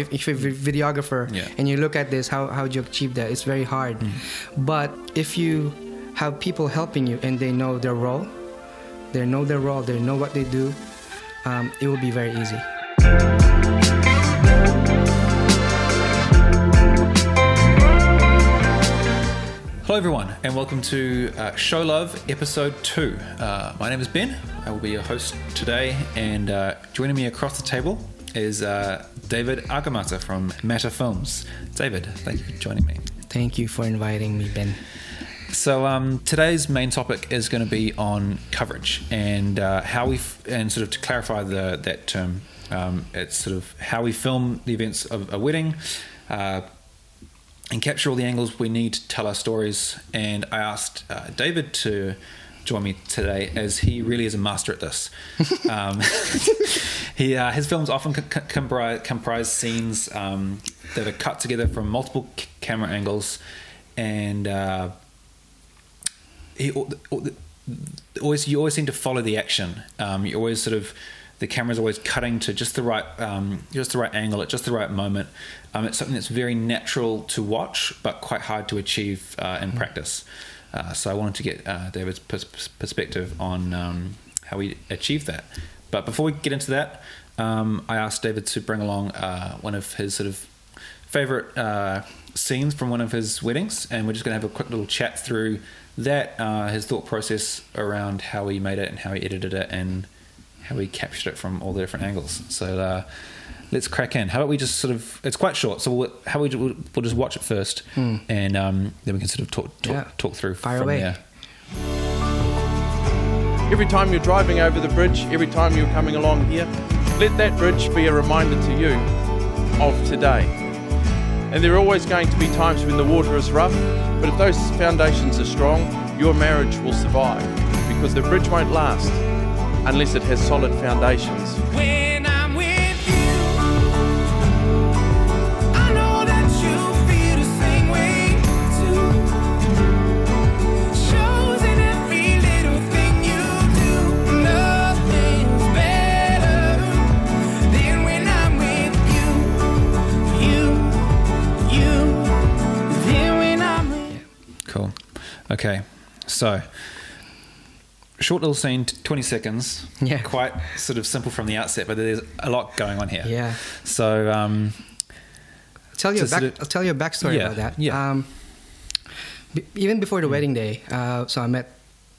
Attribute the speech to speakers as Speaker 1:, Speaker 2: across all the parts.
Speaker 1: if, if you're a videographer
Speaker 2: Yeah.
Speaker 1: and you look at this, how how do you achieve that? It's very hard. But if you have people helping you and they know their role, they know their role, they know what they do, um, it will be very easy.
Speaker 2: Hello, everyone, and welcome to uh, Show Love Episode 2. Uh, my name is Ben. I will be your host today, and uh, joining me across the table is uh, David Agamata from Meta Films. David, thank you for joining me.
Speaker 1: Thank you for inviting me, Ben.
Speaker 2: So um, today's main topic is going to be on coverage and uh, how we f- and sort of to clarify the that term. Um, it's sort of how we film the events of a wedding. Uh, and capture all the angles we need to tell our stories. And I asked uh, David to join me today, as he really is a master at this. um, he uh, his films often c- c- comprise, comprise scenes um, that are cut together from multiple c- camera angles, and uh, he al- al- always you always seem to follow the action. Um, you always sort of the camera's always cutting to just the right um, just the right angle at just the right moment. Um, it's something that's very natural to watch, but quite hard to achieve uh, in practice. Uh, so I wanted to get uh, David's pers- pers- perspective on um, how we achieve that. But before we get into that, um, I asked David to bring along uh, one of his sort of favorite uh, scenes from one of his weddings, and we're just going to have a quick little chat through that, uh, his thought process around how he made it and how he edited it, and how he captured it from all the different angles. So let's crack in. How about we just sort of? It's quite short, so we'll, how we we'll, we'll just watch it first, and um, then we can sort of talk talk,
Speaker 1: Yeah.
Speaker 2: talk through
Speaker 1: Fire
Speaker 2: from
Speaker 1: away.
Speaker 2: there.
Speaker 3: Every time you're driving over the bridge, every time you're coming along here, let that bridge be a reminder to you of today. And there are always going to be times when the water is rough, but if those foundations are strong, your marriage will survive because the bridge won't last unless it has solid foundations.
Speaker 4: When
Speaker 2: Okay, so short little scene, twenty seconds.
Speaker 1: Yeah.
Speaker 2: Quite sort of simple from the outset, but there's a lot going on here.
Speaker 1: Yeah.
Speaker 2: So um,
Speaker 1: I'll tell you, a back,
Speaker 2: sort of-
Speaker 1: I'll tell you a backstory
Speaker 2: Yeah,
Speaker 1: about that.
Speaker 2: yeah.
Speaker 1: Um, b- even before the wedding day, uh, so I met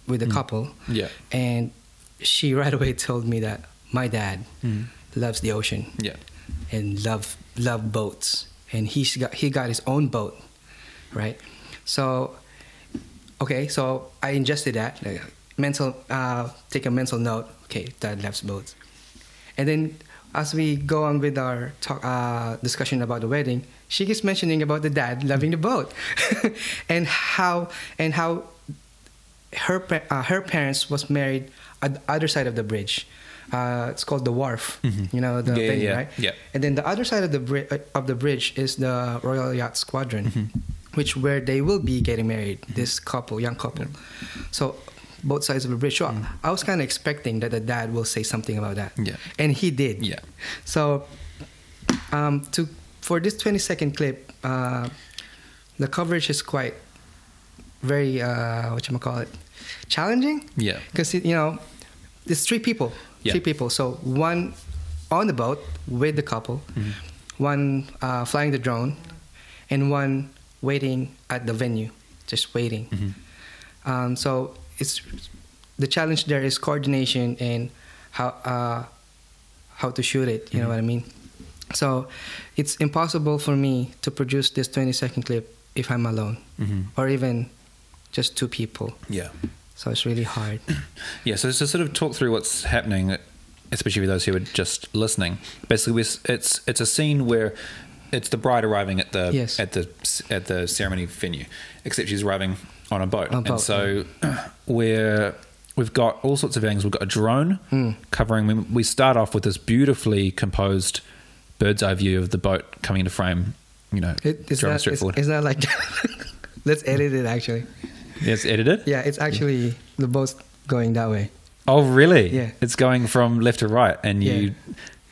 Speaker 1: with a couple.
Speaker 2: Mm. Yeah.
Speaker 1: And she right away told me that my dad
Speaker 2: Mm.
Speaker 1: loves the ocean
Speaker 2: yeah,
Speaker 1: and love love boats, and he's got he got his own boat, right? So, okay, so I ingested that like, mental, uh, take a mental note. Okay, dad loves boats, and then as we go on with our talk, uh, discussion about the wedding, she keeps mentioning about the dad loving the boat, and how and how her uh, her parents was married at the other side of the bridge. Uh, it's called the wharf. You know the
Speaker 2: Mm-hmm. Yeah,
Speaker 1: venue,
Speaker 2: yeah.
Speaker 1: right?
Speaker 2: Yeah.
Speaker 1: And then the other side of the bri- uh, of the bridge is the Royal Yacht Squadron,
Speaker 2: Mm-hmm.
Speaker 1: Which where they will be getting married. This couple, young couple. So both sides of the bridge. So I was kind of expecting that the dad will say something about that.
Speaker 2: Mm. Yeah.
Speaker 1: And he did.
Speaker 2: Yeah.
Speaker 1: So um, to for this 20 second clip, uh, the coverage is quite very uh, what you call it, challenging.
Speaker 2: Yeah.
Speaker 1: Because you know, there's three people.
Speaker 2: Yeah.
Speaker 1: Three people. So one on the boat with the couple,
Speaker 2: Mm-hmm.
Speaker 1: one uh, flying the drone, and one waiting at the venue, just waiting.
Speaker 2: Mm-hmm.
Speaker 1: Um, so it's the challenge there is coordination and how uh, how to shoot it. You know what I mean? So it's impossible for me to produce this 20 second clip if I'm alone,
Speaker 2: Mhm.
Speaker 1: or even just two people.
Speaker 2: yeah.
Speaker 1: So it's really hard.
Speaker 2: Yeah, so to sort of talk through what's happening, especially for those who are just listening. Basically, it's it's a scene where it's the bride arriving at the
Speaker 1: Yes.
Speaker 2: at the at the ceremony venue, except she's arriving on a boat,
Speaker 1: On a
Speaker 2: and
Speaker 1: boat,
Speaker 2: so we're we've got all sorts of angles. We've got a drone
Speaker 1: Hmm.
Speaker 2: covering. We, start off with this beautifully composed bird's eye view of the boat coming into frame. You know,
Speaker 1: It, it's,
Speaker 2: drone
Speaker 1: not,
Speaker 2: straight
Speaker 1: it's,
Speaker 2: forward.
Speaker 1: it's not like let's edit it actually.
Speaker 2: Yeah, it's edited.
Speaker 1: Yeah, it's actually the boat's going that way.
Speaker 2: Oh, really?
Speaker 1: Yeah.
Speaker 2: It's going from left to right, and you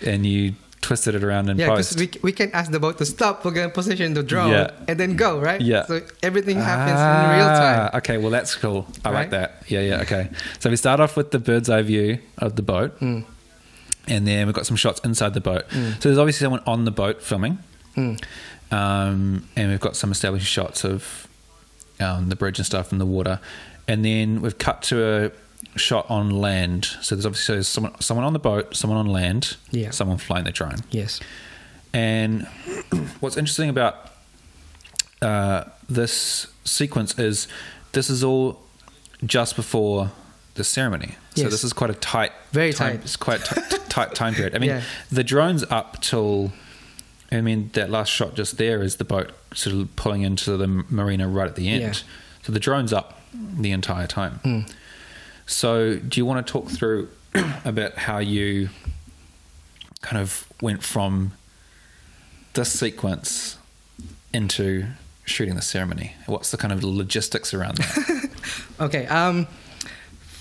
Speaker 2: and you twisted it around in
Speaker 1: Yeah, because
Speaker 2: post.
Speaker 1: we, we can ask the boat to stop. We're gonna position the drone
Speaker 2: Yeah.
Speaker 1: and then go right.
Speaker 2: Yeah.
Speaker 1: So everything happens in real time.
Speaker 2: Ah, Okay, well that's cool. I like that. Yeah, yeah. Okay, so we start off with the bird's eye view of the boat,
Speaker 1: Hmm.
Speaker 2: and then we've got some shots inside the boat. So there's obviously someone on the boat filming,
Speaker 1: Hmm.
Speaker 2: um, and we've got some established shots of um, the bridge and stuff in the water, and then we've cut to a shot on land. So there's obviously so there's someone someone on the boat, someone on land,
Speaker 1: Yeah.
Speaker 2: someone flying the drone.
Speaker 1: Yes.
Speaker 2: And what's interesting about uh, this sequence is this is all just before the ceremony. So this is quite a tight,
Speaker 1: Very
Speaker 2: time,
Speaker 1: tight.
Speaker 2: It's quite t- tight time period. I mean,
Speaker 1: Yeah.
Speaker 2: the drone's up till. I mean, that last shot just there is the boat sort of pulling into the marina right at the end.
Speaker 1: Yeah.
Speaker 2: So the drone's up the entire time.
Speaker 1: Mm.
Speaker 2: So, do you want to talk through about how you kind of went from this sequence into shooting the ceremony? What's the kind of logistics around that?
Speaker 1: Okay. Um,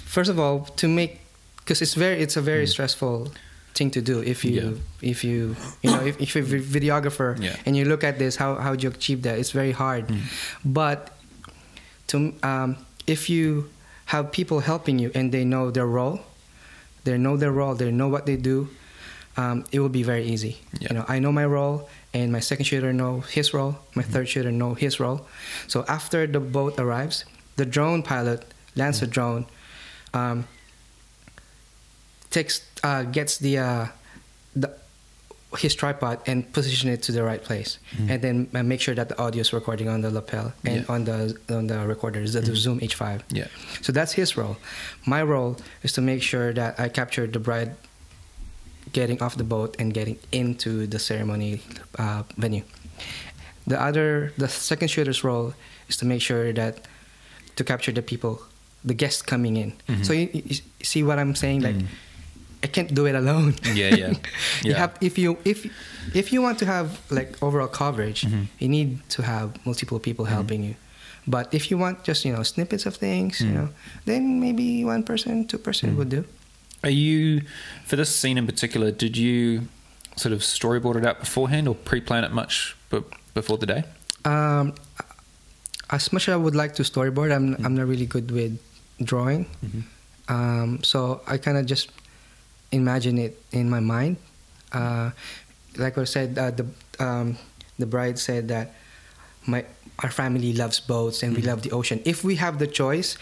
Speaker 1: first of all, to make because it's very it's a very stressful thing to do if you.
Speaker 2: Yeah.
Speaker 1: if you you know if, if you're a videographer
Speaker 2: Yeah.
Speaker 1: and you look at this how how do you achieve that it's very hard
Speaker 2: Hmm.
Speaker 1: but to um, if you have people helping you and they know their role they know their role they know what they do um, it will be very easy
Speaker 2: Yeah.
Speaker 1: you know i know my role and my second shooter know his role my
Speaker 2: Mm-hmm.
Speaker 1: third shooter know his role so after the boat arrives the drone pilot lands the
Speaker 2: Mm-hmm.
Speaker 1: drone um, takes uh, gets the uh, the his tripod and position it to the right place, and then uh, make sure that the audio is recording on the lapel and
Speaker 2: Mm-hmm. Yeah.
Speaker 1: on the on the recorder, the, the Zoom H5.
Speaker 2: yeah.
Speaker 1: So that's his role. My role is to make sure that I capture the bride getting off the boat and getting into the ceremony uh, venue. The other, the second shooter's role is to make sure that to capture the people, the guests coming in.
Speaker 2: Mhm.
Speaker 1: So you, you you see what I'm saying? Like,
Speaker 2: Mm.
Speaker 1: I can't do it alone.
Speaker 2: Yeah, yeah.
Speaker 1: you have if you if if you want to have like overall coverage,
Speaker 2: Mhm.
Speaker 1: you need to have multiple people
Speaker 2: Mm-hmm.
Speaker 1: helping you. But if you want just you know snippets of things, you
Speaker 2: Mm.
Speaker 1: know, then maybe one person, two person would do.
Speaker 2: Are you for this scene in particular? Did you sort of storyboard it out beforehand or pre-plan it much b- before the day?
Speaker 1: Um, as much as I would like to storyboard, I'm I'm not really good with drawing. Um, so I kind of just imagine it in my mind. Uh, like I said, uh, the um, the bride said that my our family loves boats and we love the ocean. If we have the choice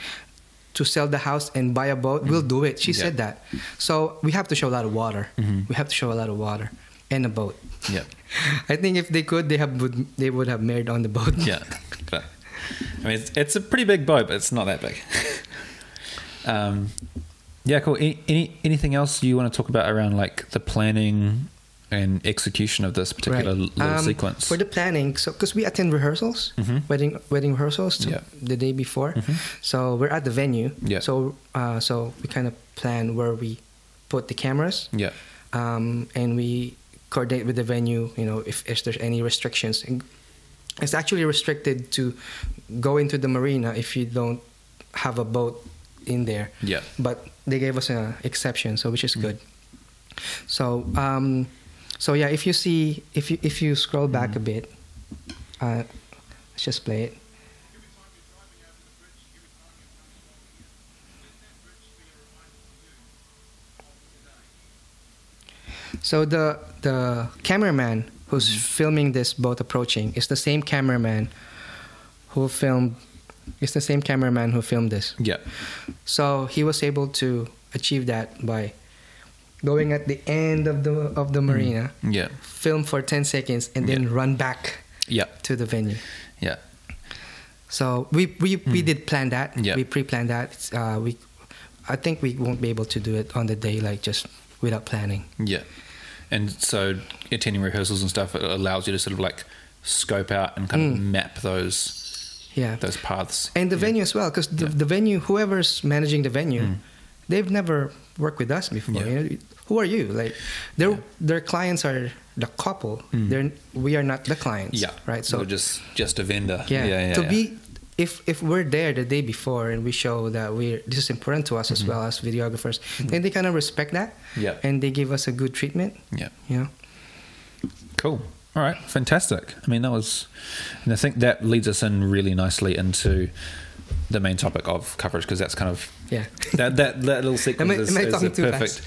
Speaker 1: to sell the house and buy a boat, we'll do it. She
Speaker 2: Yeah.
Speaker 1: said that. So we have to show a lot of water.
Speaker 2: Mhm.
Speaker 1: We have to show a lot of water and a boat.
Speaker 2: Yeah,
Speaker 1: I think if they could, they have would they would have married on the boat.
Speaker 2: yeah. But I mean, it's, it's a pretty big boat, but it's not that big. um, yeah, cool. Any, any anything else you want to talk about around like the planning and execution of this particular
Speaker 1: Right.
Speaker 2: little
Speaker 1: Um,
Speaker 2: sequence?
Speaker 1: for the planning. So because we attend rehearsals,
Speaker 2: Mhm.
Speaker 1: wedding wedding rehearsals to-
Speaker 2: Yeah.
Speaker 1: the day before,
Speaker 2: Mhm.
Speaker 1: so we're at the venue.
Speaker 2: Yeah.
Speaker 1: So uh, so we kind of plan where we put the cameras,
Speaker 2: yeah,
Speaker 1: um, and we coordinate with the venue. You know, if, if there's any restrictions. And It's actually restricted to go into the marina if you don't have a boat in there.
Speaker 2: yeah.
Speaker 1: but they gave us an exception, so which
Speaker 2: Mm.
Speaker 1: is good. So, um, so yeah, if you see, if you if you scroll back
Speaker 2: Mm.
Speaker 1: a bit, uh, let's just play it. So the the cameraman who's
Speaker 2: Mm-hmm.
Speaker 1: filming this boat approaching is the same cameraman who filmed. It's the same cameraman who filmed this.
Speaker 2: Yeah,
Speaker 1: So he was able to achieve that by going at the end of the of the marina,
Speaker 2: yeah,
Speaker 1: film for 10 seconds, and then
Speaker 2: Yeah.
Speaker 1: run back
Speaker 2: yeah,
Speaker 1: to the venue.
Speaker 2: yeah.
Speaker 1: So we we, we did plan that.
Speaker 2: Yeah.
Speaker 1: We pre-planned that. Uh, we, I think we won't be able to do it on the day, like just without planning.
Speaker 2: Yeah. And so attending rehearsals and stuff allows you to sort of like scope out and kind of
Speaker 1: Mm.
Speaker 2: map those
Speaker 1: Yeah.
Speaker 2: those paths.
Speaker 1: and the venue as well, because the,
Speaker 2: Yeah.
Speaker 1: the venue, whoever's managing the venue,
Speaker 2: Mm.
Speaker 1: they've never worked with us before.
Speaker 2: Yeah.
Speaker 1: You know, who are you? Like, their
Speaker 2: Yeah.
Speaker 1: their clients are the couple.
Speaker 2: Mm.
Speaker 1: They're we are not the clients.
Speaker 2: Yeah.
Speaker 1: Right.
Speaker 2: So
Speaker 1: So
Speaker 2: just just a vendor.
Speaker 1: yeah,
Speaker 2: Yeah. yeah
Speaker 1: to
Speaker 2: yeah.
Speaker 1: be if if we're there the day before and we show that we're this is important to us as well as videographers, then they kind of respect that
Speaker 2: Mm-hmm. Yeah.
Speaker 1: and they give us a good treatment.
Speaker 2: Yeah.
Speaker 1: You know.
Speaker 2: Cool. All right, fantastic. I mean, that was, and I think that leads us in really nicely into the main topic of coverage because that's kind of
Speaker 1: Yeah.
Speaker 2: that that, that little sequence
Speaker 1: Am I-
Speaker 2: is,
Speaker 1: am I
Speaker 2: is
Speaker 1: talking
Speaker 2: a
Speaker 1: too
Speaker 2: perfect.
Speaker 1: fast?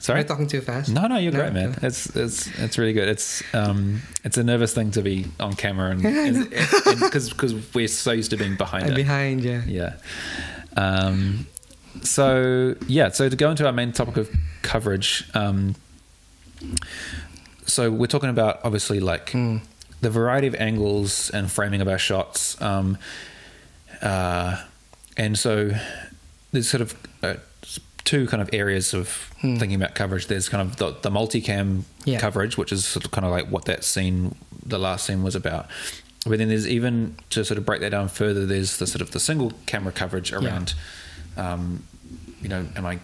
Speaker 2: Sorry,
Speaker 1: Am I talking too fast?
Speaker 2: No, no, you're
Speaker 1: No?
Speaker 2: great, man. It's it's it's really good. It's um it's a nervous thing to be on camera and because because we're so used to being behind it.
Speaker 1: behind, yeah.
Speaker 2: Yeah. Um, so yeah, so to go into our main topic of coverage, um, so we're talking about obviously like
Speaker 1: Hmm.
Speaker 2: the variety of angles and framing of our shots, um, uh, and so there's sort of uh, two kind of areas of thinking about coverage. There's kind of the, the multicam.
Speaker 1: Yeah.
Speaker 2: coverage, which is sort of kind of like what that scene, the last scene, was about. But then there's even to sort of break that down further. There's the sort of the single camera coverage around, um, you know, am I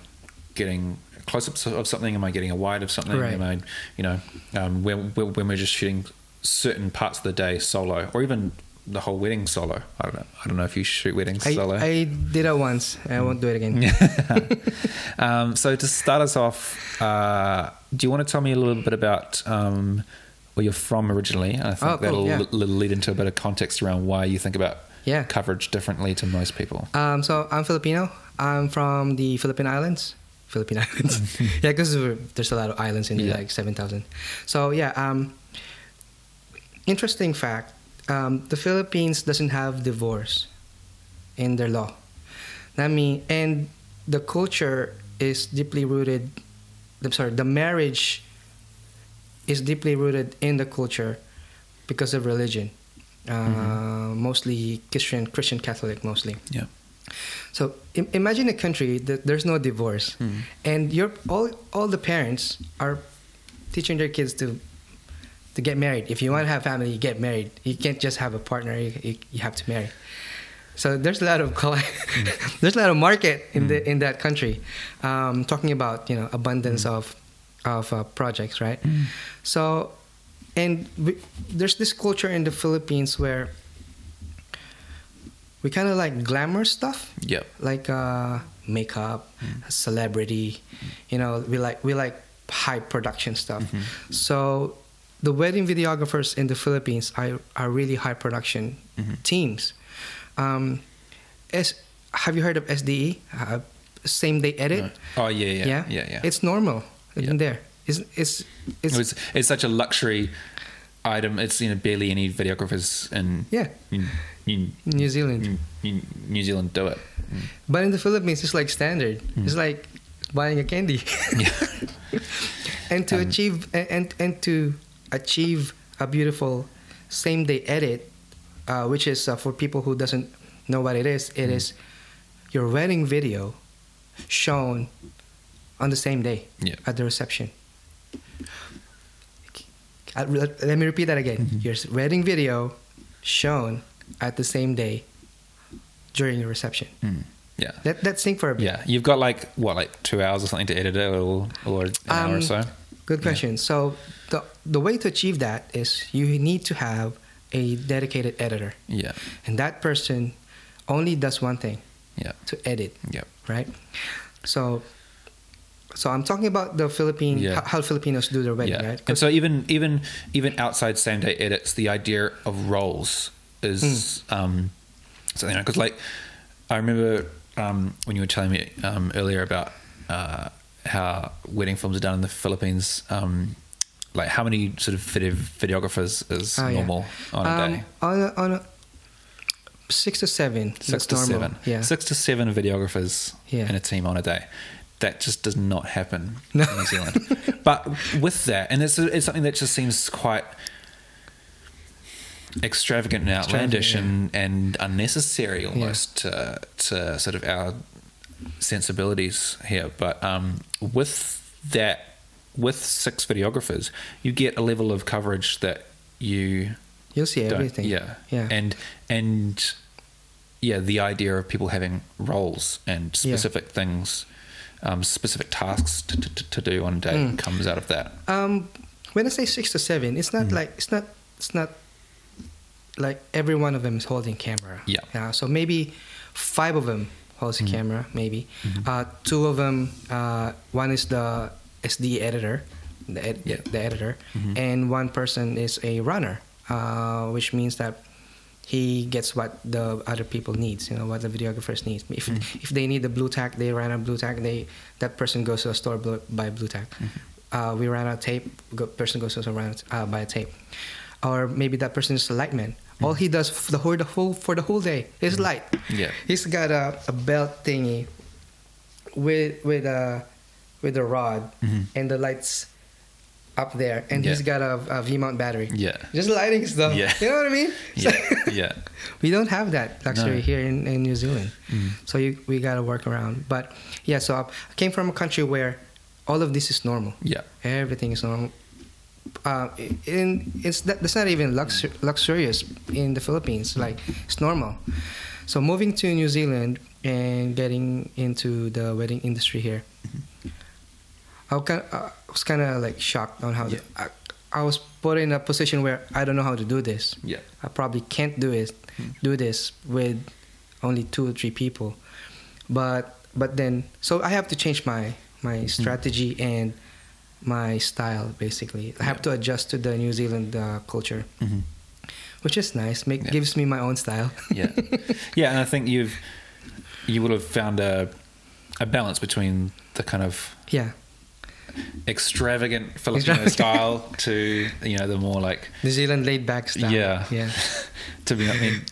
Speaker 2: getting close-ups of something? Am I getting a wide of something?
Speaker 1: Right.
Speaker 2: Am I, you know, um, when, when when we're just shooting certain parts of the day solo, or even the whole wedding solo. I don't know. I don't know if you shoot weddings
Speaker 1: I,
Speaker 2: solo.
Speaker 1: I did it once. I won't do it again.
Speaker 2: um, so to start us off, uh, do you want to tell me a little bit about um, where you're from originally? And I think
Speaker 1: Oh, cool,
Speaker 2: that'll
Speaker 1: yeah.
Speaker 2: l- lead into a bit of context around why you think about
Speaker 1: Yeah.
Speaker 2: coverage differently to most people.
Speaker 1: Um, so I'm Filipino. I'm from the Philippine Islands. Philippine Islands. yeah, because there's a lot of islands in
Speaker 2: Yeah.
Speaker 1: like 7,000. So yeah, um, interesting fact. Um, the Philippines doesn't have divorce in their law. That mean, and the culture is deeply rooted. I'm sorry, the marriage is deeply rooted in the culture because of religion. Uh, Mostly Christian, Christian Catholic, mostly.
Speaker 2: Yeah.
Speaker 1: So Im- imagine a country that there's no divorce, hmm. and you're all all the parents are teaching their kids to to get married. If you want to have family, you get married. You can't just have a partner. You, you, you have to marry. So there's a lot of coll- hmm. there's a lot of market in the hmm. in that country. Um, talking about you know abundance of of uh, projects, right? So, and we, there's this culture in the Philippines where we kind of like glamour stuff
Speaker 2: Yep.
Speaker 1: like uh, makeup, celebrity. You know, we like we like high production stuff. So the wedding videographers in the Philippines are are really high production teams. Um, S, have you heard of SDE? Uh, same day edit.
Speaker 2: Oh yeah, yeah, yeah, yeah. yeah.
Speaker 1: It's normal
Speaker 2: Yeah.
Speaker 1: in there. It's it's it's,
Speaker 2: it's, it's such a luxury item. It's you know barely any videographers in
Speaker 1: Yeah.
Speaker 2: in, in,
Speaker 1: New Zealand.
Speaker 2: in, in New Zealand do it.
Speaker 1: But in the Philippines, it's like standard. It's like buying a candy.
Speaker 2: Yeah.
Speaker 1: and to achieve and, and to achieve a beautiful same day edit, uh, which is uh, for people who doesn't know what it is, it is your wedding video shown on the same day
Speaker 2: Yeah.
Speaker 1: at the reception. Uh, Let let me repeat that again. Your wedding video shown at the same day during your reception.
Speaker 2: Yeah.
Speaker 1: Let that sink for a bit.
Speaker 2: Yeah, you've got like what, like two hours or something to edit it, or or an hour or
Speaker 1: Um,
Speaker 2: so.
Speaker 1: Good question. So the the way to achieve that is you need to have a dedicated editor,
Speaker 2: Yeah,
Speaker 1: and that person only does one thing:
Speaker 2: yeah,
Speaker 1: to edit.
Speaker 2: yeah,
Speaker 1: Right. So, so I'm talking about the Philippine
Speaker 2: Yeah.
Speaker 1: how, how Filipinos do their wedding,
Speaker 2: yeah.
Speaker 1: right?
Speaker 2: And so even even even outside same day edits, the idea of roles is
Speaker 1: Hmm.
Speaker 2: um, something because like I remember um, when you were telling me um, earlier about uh, how wedding films are done in the Philippines. Um, like how many sort of video- videographers is
Speaker 1: yeah.
Speaker 2: normal on a
Speaker 1: Um,
Speaker 2: day?
Speaker 1: On a, on a six to seven.
Speaker 2: six to
Speaker 1: normal.
Speaker 2: seven.
Speaker 1: Yeah.
Speaker 2: Six to seven videographers
Speaker 1: Yeah.
Speaker 2: in a team on a day. That just does not happen
Speaker 1: No.
Speaker 2: in New Zealand. but with that, and it's, it's something that just seems quite extravagant and outlandish and, and unnecessary almost to, to sort of our sensibilities here. But um, with that, with six videographers, you get a level of coverage that you
Speaker 1: You'll see everything.
Speaker 2: Yeah,
Speaker 1: Yeah.
Speaker 2: and and yeah, the idea of people having roles and
Speaker 1: Yeah.
Speaker 2: specific things, um, specific tasks to, to, to do on a day
Speaker 1: Mm.
Speaker 2: comes out of that.
Speaker 1: Um, when I say six to seven, it's not like it's not it's not like every one of them is holding camera.
Speaker 2: Yeah.
Speaker 1: yeah so maybe five of them holds
Speaker 2: Mm-hmm.
Speaker 1: a camera. Maybe uh, two of them. Uh, one is the SD editor. the, ed-
Speaker 2: Yeah.
Speaker 1: the editor, and one person is a runner, uh, which means that he gets what the other people needs, you know, what the videographers needs. If if they need the Blu Tack, they ran a Blu Tack. They that person goes to a store blue, buy Blu Tack. Uh, we ran out tape. Go, person goes to a store uh, buy a tape, or maybe that person is a lightman. All he does for the whole, the whole for the whole day is light.
Speaker 2: Yeah.
Speaker 1: He's got a, a belt thingy with with a with a rod and the lights up there, and he's got a a V mount battery.
Speaker 2: Yeah.
Speaker 1: Just lighting stuff.
Speaker 2: Yeah.
Speaker 1: You know what I mean? So-
Speaker 2: Yeah, yeah.
Speaker 1: we don't have that luxury
Speaker 2: No. Mm.
Speaker 1: here in, in New Zealand. So you, we got to work around. But yeah, so I came from a country where all of this is normal.
Speaker 2: Yeah.
Speaker 1: Everything is normal. Uh, in it's that, that's not even luxur- luxurious in the Philippines. Like it's normal. So moving to New Zealand and getting into the wedding industry here, mm-hmm. I uh, was kind of, I was kind of like shocked on how
Speaker 2: Yeah.
Speaker 1: I, I was put in a position where I don't know how to do this.
Speaker 2: Yeah.
Speaker 1: I probably can't do it, mm-hmm. do this with only two or three people. But but then so I have to change my my mm-hmm. strategy and my style basically. I have to adjust to the New Zealand uh, culture,
Speaker 2: Mhm.
Speaker 1: which is nice. Make
Speaker 2: Yeah.
Speaker 1: gives me my own style.
Speaker 2: yeah, yeah, and I think you've you would have found a a balance between the kind of
Speaker 1: yeah.
Speaker 2: extravagant Filipino
Speaker 1: Extravagant.
Speaker 2: style to you know the more like
Speaker 1: New Zealand laid back style.
Speaker 2: yeah
Speaker 1: Yeah.
Speaker 2: to be I mean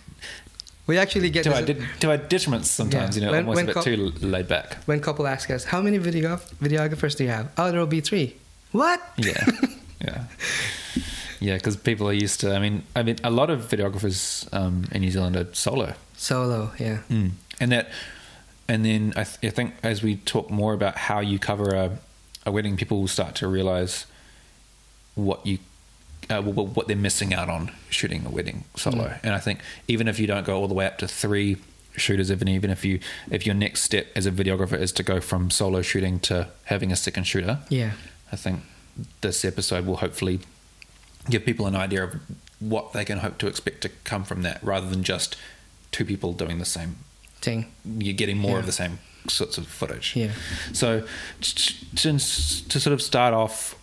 Speaker 1: We actually get
Speaker 2: to our, did, to our detriments sometimes
Speaker 1: Yeah.
Speaker 2: you know
Speaker 1: When-
Speaker 2: almost
Speaker 1: when
Speaker 2: a bit
Speaker 1: co-
Speaker 2: too laid back
Speaker 1: when couple ask us, "How many video videographers do you have?" Oh, there will be three. What?
Speaker 2: yeah yeah yeah because people are used to I mean I mean a lot of videographers um, in New Zealand are solo
Speaker 1: Solo. Yeah.
Speaker 2: Mm. And that, and then I, th- I think as we talk more about how you cover a, a wedding, people will start to realize what you, uh, what what they're missing out on shooting a wedding solo. And I think even if you don't go all the way up to three shooters, even even if you if your next step as a videographer is to go from solo shooting to having a second shooter,
Speaker 1: Yeah.
Speaker 2: I think this episode will hopefully give people an idea of what they can hope to expect to come from that, rather than just two people doing the same
Speaker 1: Thing.
Speaker 2: you're getting more of the same sorts of footage.
Speaker 1: Yeah.
Speaker 2: So t- t- to sort of start off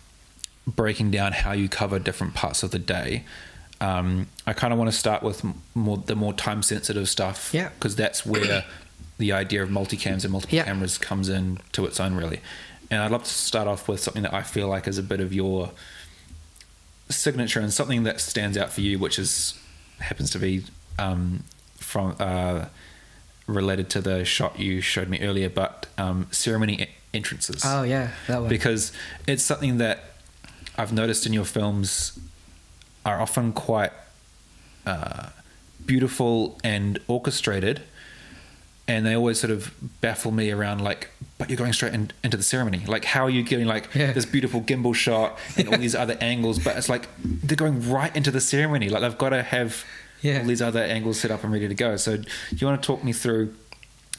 Speaker 2: breaking down how you cover different parts of the day, um, I kind of want to start with more the more time sensitive stuff.
Speaker 1: Yeah.
Speaker 2: Because that's where the idea of multicams and multiple
Speaker 1: Yeah.
Speaker 2: cameras comes in to its own really. And I'd love to start off with something that I feel like is a bit of your signature and something that stands out for you, which is happens to be um, from uh, related to the shot you showed me earlier, but um, ceremony entrances.
Speaker 1: Oh yeah, that one.
Speaker 2: because it's something that I've noticed in your films are often quite uh, beautiful and orchestrated. And they always sort of baffle me around like, but you're going straight in, into the ceremony. Like, how are you getting like
Speaker 1: Yeah.
Speaker 2: this beautiful gimbal shot and all these other angles? But it's like they're going right into the ceremony. Like they've got to have
Speaker 1: Yeah.
Speaker 2: all these other angles set up and ready to go. So, do you want to talk me through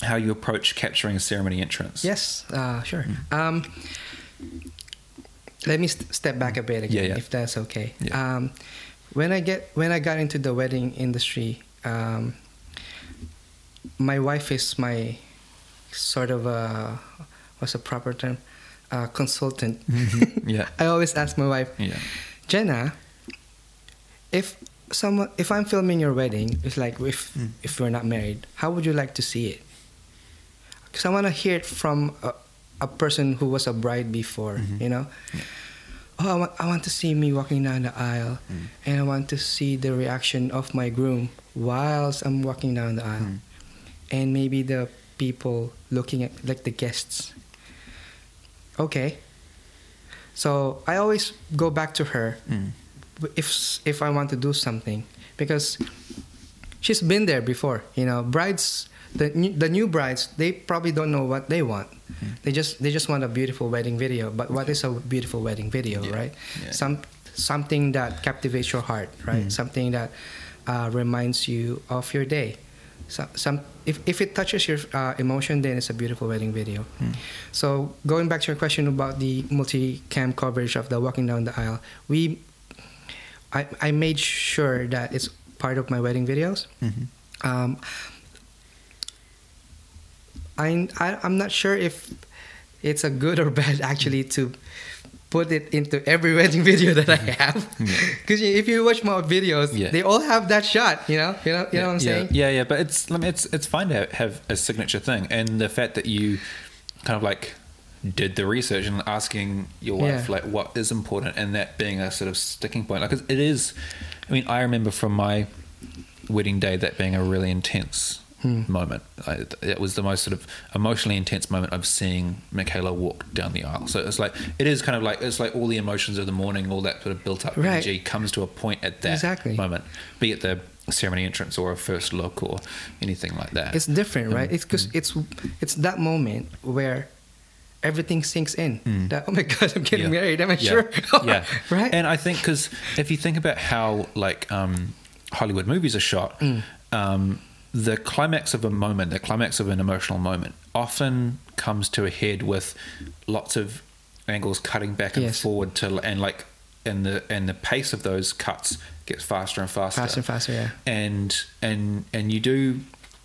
Speaker 2: how you approach capturing a ceremony entrance?
Speaker 1: Yes, uh, sure.
Speaker 2: Hmm.
Speaker 1: Um, let me st- step back a bit again,
Speaker 2: Yeah,
Speaker 1: if that's okay. Um, when I get when I got into the wedding industry, um, my wife is my sort of a what's a proper term, uh, consultant.
Speaker 2: Yeah.
Speaker 1: I always ask my wife,
Speaker 2: Yeah.
Speaker 1: Jenna, if someone if I'm filming your wedding, it's like if
Speaker 2: Mm.
Speaker 1: if we're not married, how would you like to see it? Because I want to hear it from a, a person who was a bride before,
Speaker 2: Mm-hmm.
Speaker 1: you know. Oh, I want, I want to see me walking down the aisle,
Speaker 2: Mm.
Speaker 1: and I want to see the reaction of my groom whilst I'm walking down the aisle,
Speaker 2: Mm.
Speaker 1: And maybe the people looking at like the guests. Okay. So I always go back to her
Speaker 2: Mm.
Speaker 1: if if I want to do something because she's been there before. You know, brides the new, the new brides they probably don't know what they want. They just they just want a beautiful wedding video. But what is a beautiful wedding video,
Speaker 2: Yeah.
Speaker 1: right?
Speaker 2: Yeah.
Speaker 1: Some something that captivates your heart, right? Something that uh, reminds you of your day. So, some if, if it touches your uh, emotion, then it's a beautiful wedding video. So going back to your question about the multi-cam coverage of the walking down the aisle, we I, I made sure that it's part of my wedding videos.
Speaker 2: Mhm.
Speaker 1: Um, I, I I'm not sure if it's a good or bad actually to put it into every wedding video that I mm-hmm. have. Because if you watch my videos,
Speaker 2: Yeah.
Speaker 1: they all have that shot. You know, you know, you know what I'm
Speaker 2: yeah,
Speaker 1: saying?
Speaker 2: Yeah, yeah, but it's it's it's fine to have, a signature thing, and the fact that you kind of like did the research and asking your wife
Speaker 1: Yeah.
Speaker 2: like what is important, and that being a sort of sticking point, like it is. I mean, I remember from my wedding day that being a really intense
Speaker 1: Hmm.
Speaker 2: moment. I, it was the most sort of emotionally intense moment of seeing Michaela walk down the aisle. So it's like it is kind of like it's like all the emotions of the morning, all that sort of built up
Speaker 1: Right.
Speaker 2: energy comes to a point at that
Speaker 1: Exactly.
Speaker 2: moment, be it the ceremony entrance or a first look or anything like that.
Speaker 1: It's different, right?
Speaker 2: Mm,
Speaker 1: It's because it's it's that moment where everything sinks in.
Speaker 2: Mm.
Speaker 1: That oh my god, I'm getting
Speaker 2: Yeah.
Speaker 1: married. Am I
Speaker 2: Yeah.
Speaker 1: sure?
Speaker 2: yeah,
Speaker 1: right.
Speaker 2: And I think because if you think about how like um, Hollywood movies are shot,
Speaker 1: Mm.
Speaker 2: um, the climax of a moment, the climax of an emotional moment, often comes to a head with lots of angles cutting back and
Speaker 1: Yes.
Speaker 2: forward to and like and the and the pace of those cuts gets faster and faster,
Speaker 1: faster and faster. Yeah.
Speaker 2: and and and you do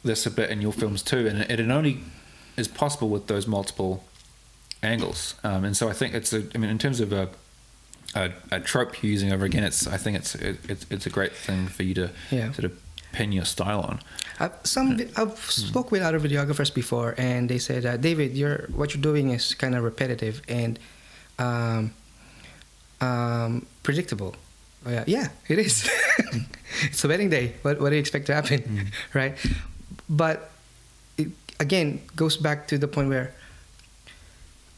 Speaker 2: this a bit in your films too, and it, it only is possible with those multiple angles. Um, and so I think it's a. I mean, in terms of a a, a trope you're using over again, it's. I think it's it, it's it's a great thing for you to
Speaker 1: Yeah.
Speaker 2: sort of pin your style on.
Speaker 1: I've, some I've spoke with other videographers before, and they said, uh, "David, you're what you're doing is kind of repetitive and um, um, predictable." Oh, yeah, yeah, it is. it's a wedding day. What what do you expect to happen, right? But it, again, goes back to the point where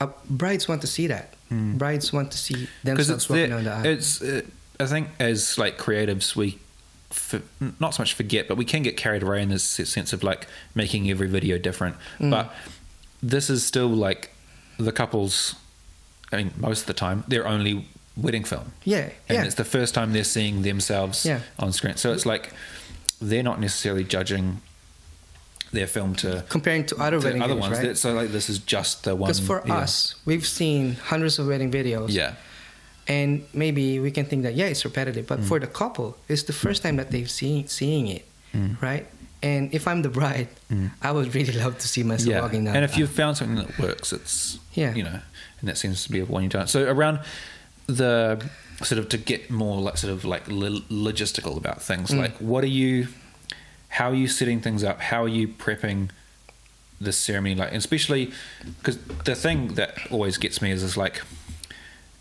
Speaker 1: uh, brides want to see that. Brides want to see themselves walking
Speaker 2: the,
Speaker 1: down the aisle.
Speaker 2: it's uh, I think as like creatives we f- not so much forget but we can get carried away in this sense of like making every video different
Speaker 1: Mm.
Speaker 2: but this is still like the couples I mean most of the time their only wedding film
Speaker 1: yeah,
Speaker 2: and
Speaker 1: yeah.
Speaker 2: it's the first time they're seeing themselves
Speaker 1: Yeah.
Speaker 2: on screen so it's like they're not necessarily judging their film to,
Speaker 1: Comparing to other
Speaker 2: to
Speaker 1: wedding
Speaker 2: other
Speaker 1: videos,
Speaker 2: ones
Speaker 1: right?
Speaker 2: so like this is just the one
Speaker 1: Because for
Speaker 2: yeah.
Speaker 1: us, we've seen hundreds of wedding videos.
Speaker 2: yeah
Speaker 1: and maybe we can think that yeah it's repetitive
Speaker 2: Mm.
Speaker 1: but for the couple it's the first time that they've seen seeing it
Speaker 2: Mm.
Speaker 1: right and if i'm the bride i would really love to see myself walking down
Speaker 2: And if you've found something that works, it's
Speaker 1: Yeah.
Speaker 2: you know, and that seems to be one you've done. So around the sort of to get more like sort of like lo- logistical about things,
Speaker 1: Mm.
Speaker 2: like what are you, how are you setting things up? How are you prepping the ceremony? Like, especially because the thing that always gets me is is like,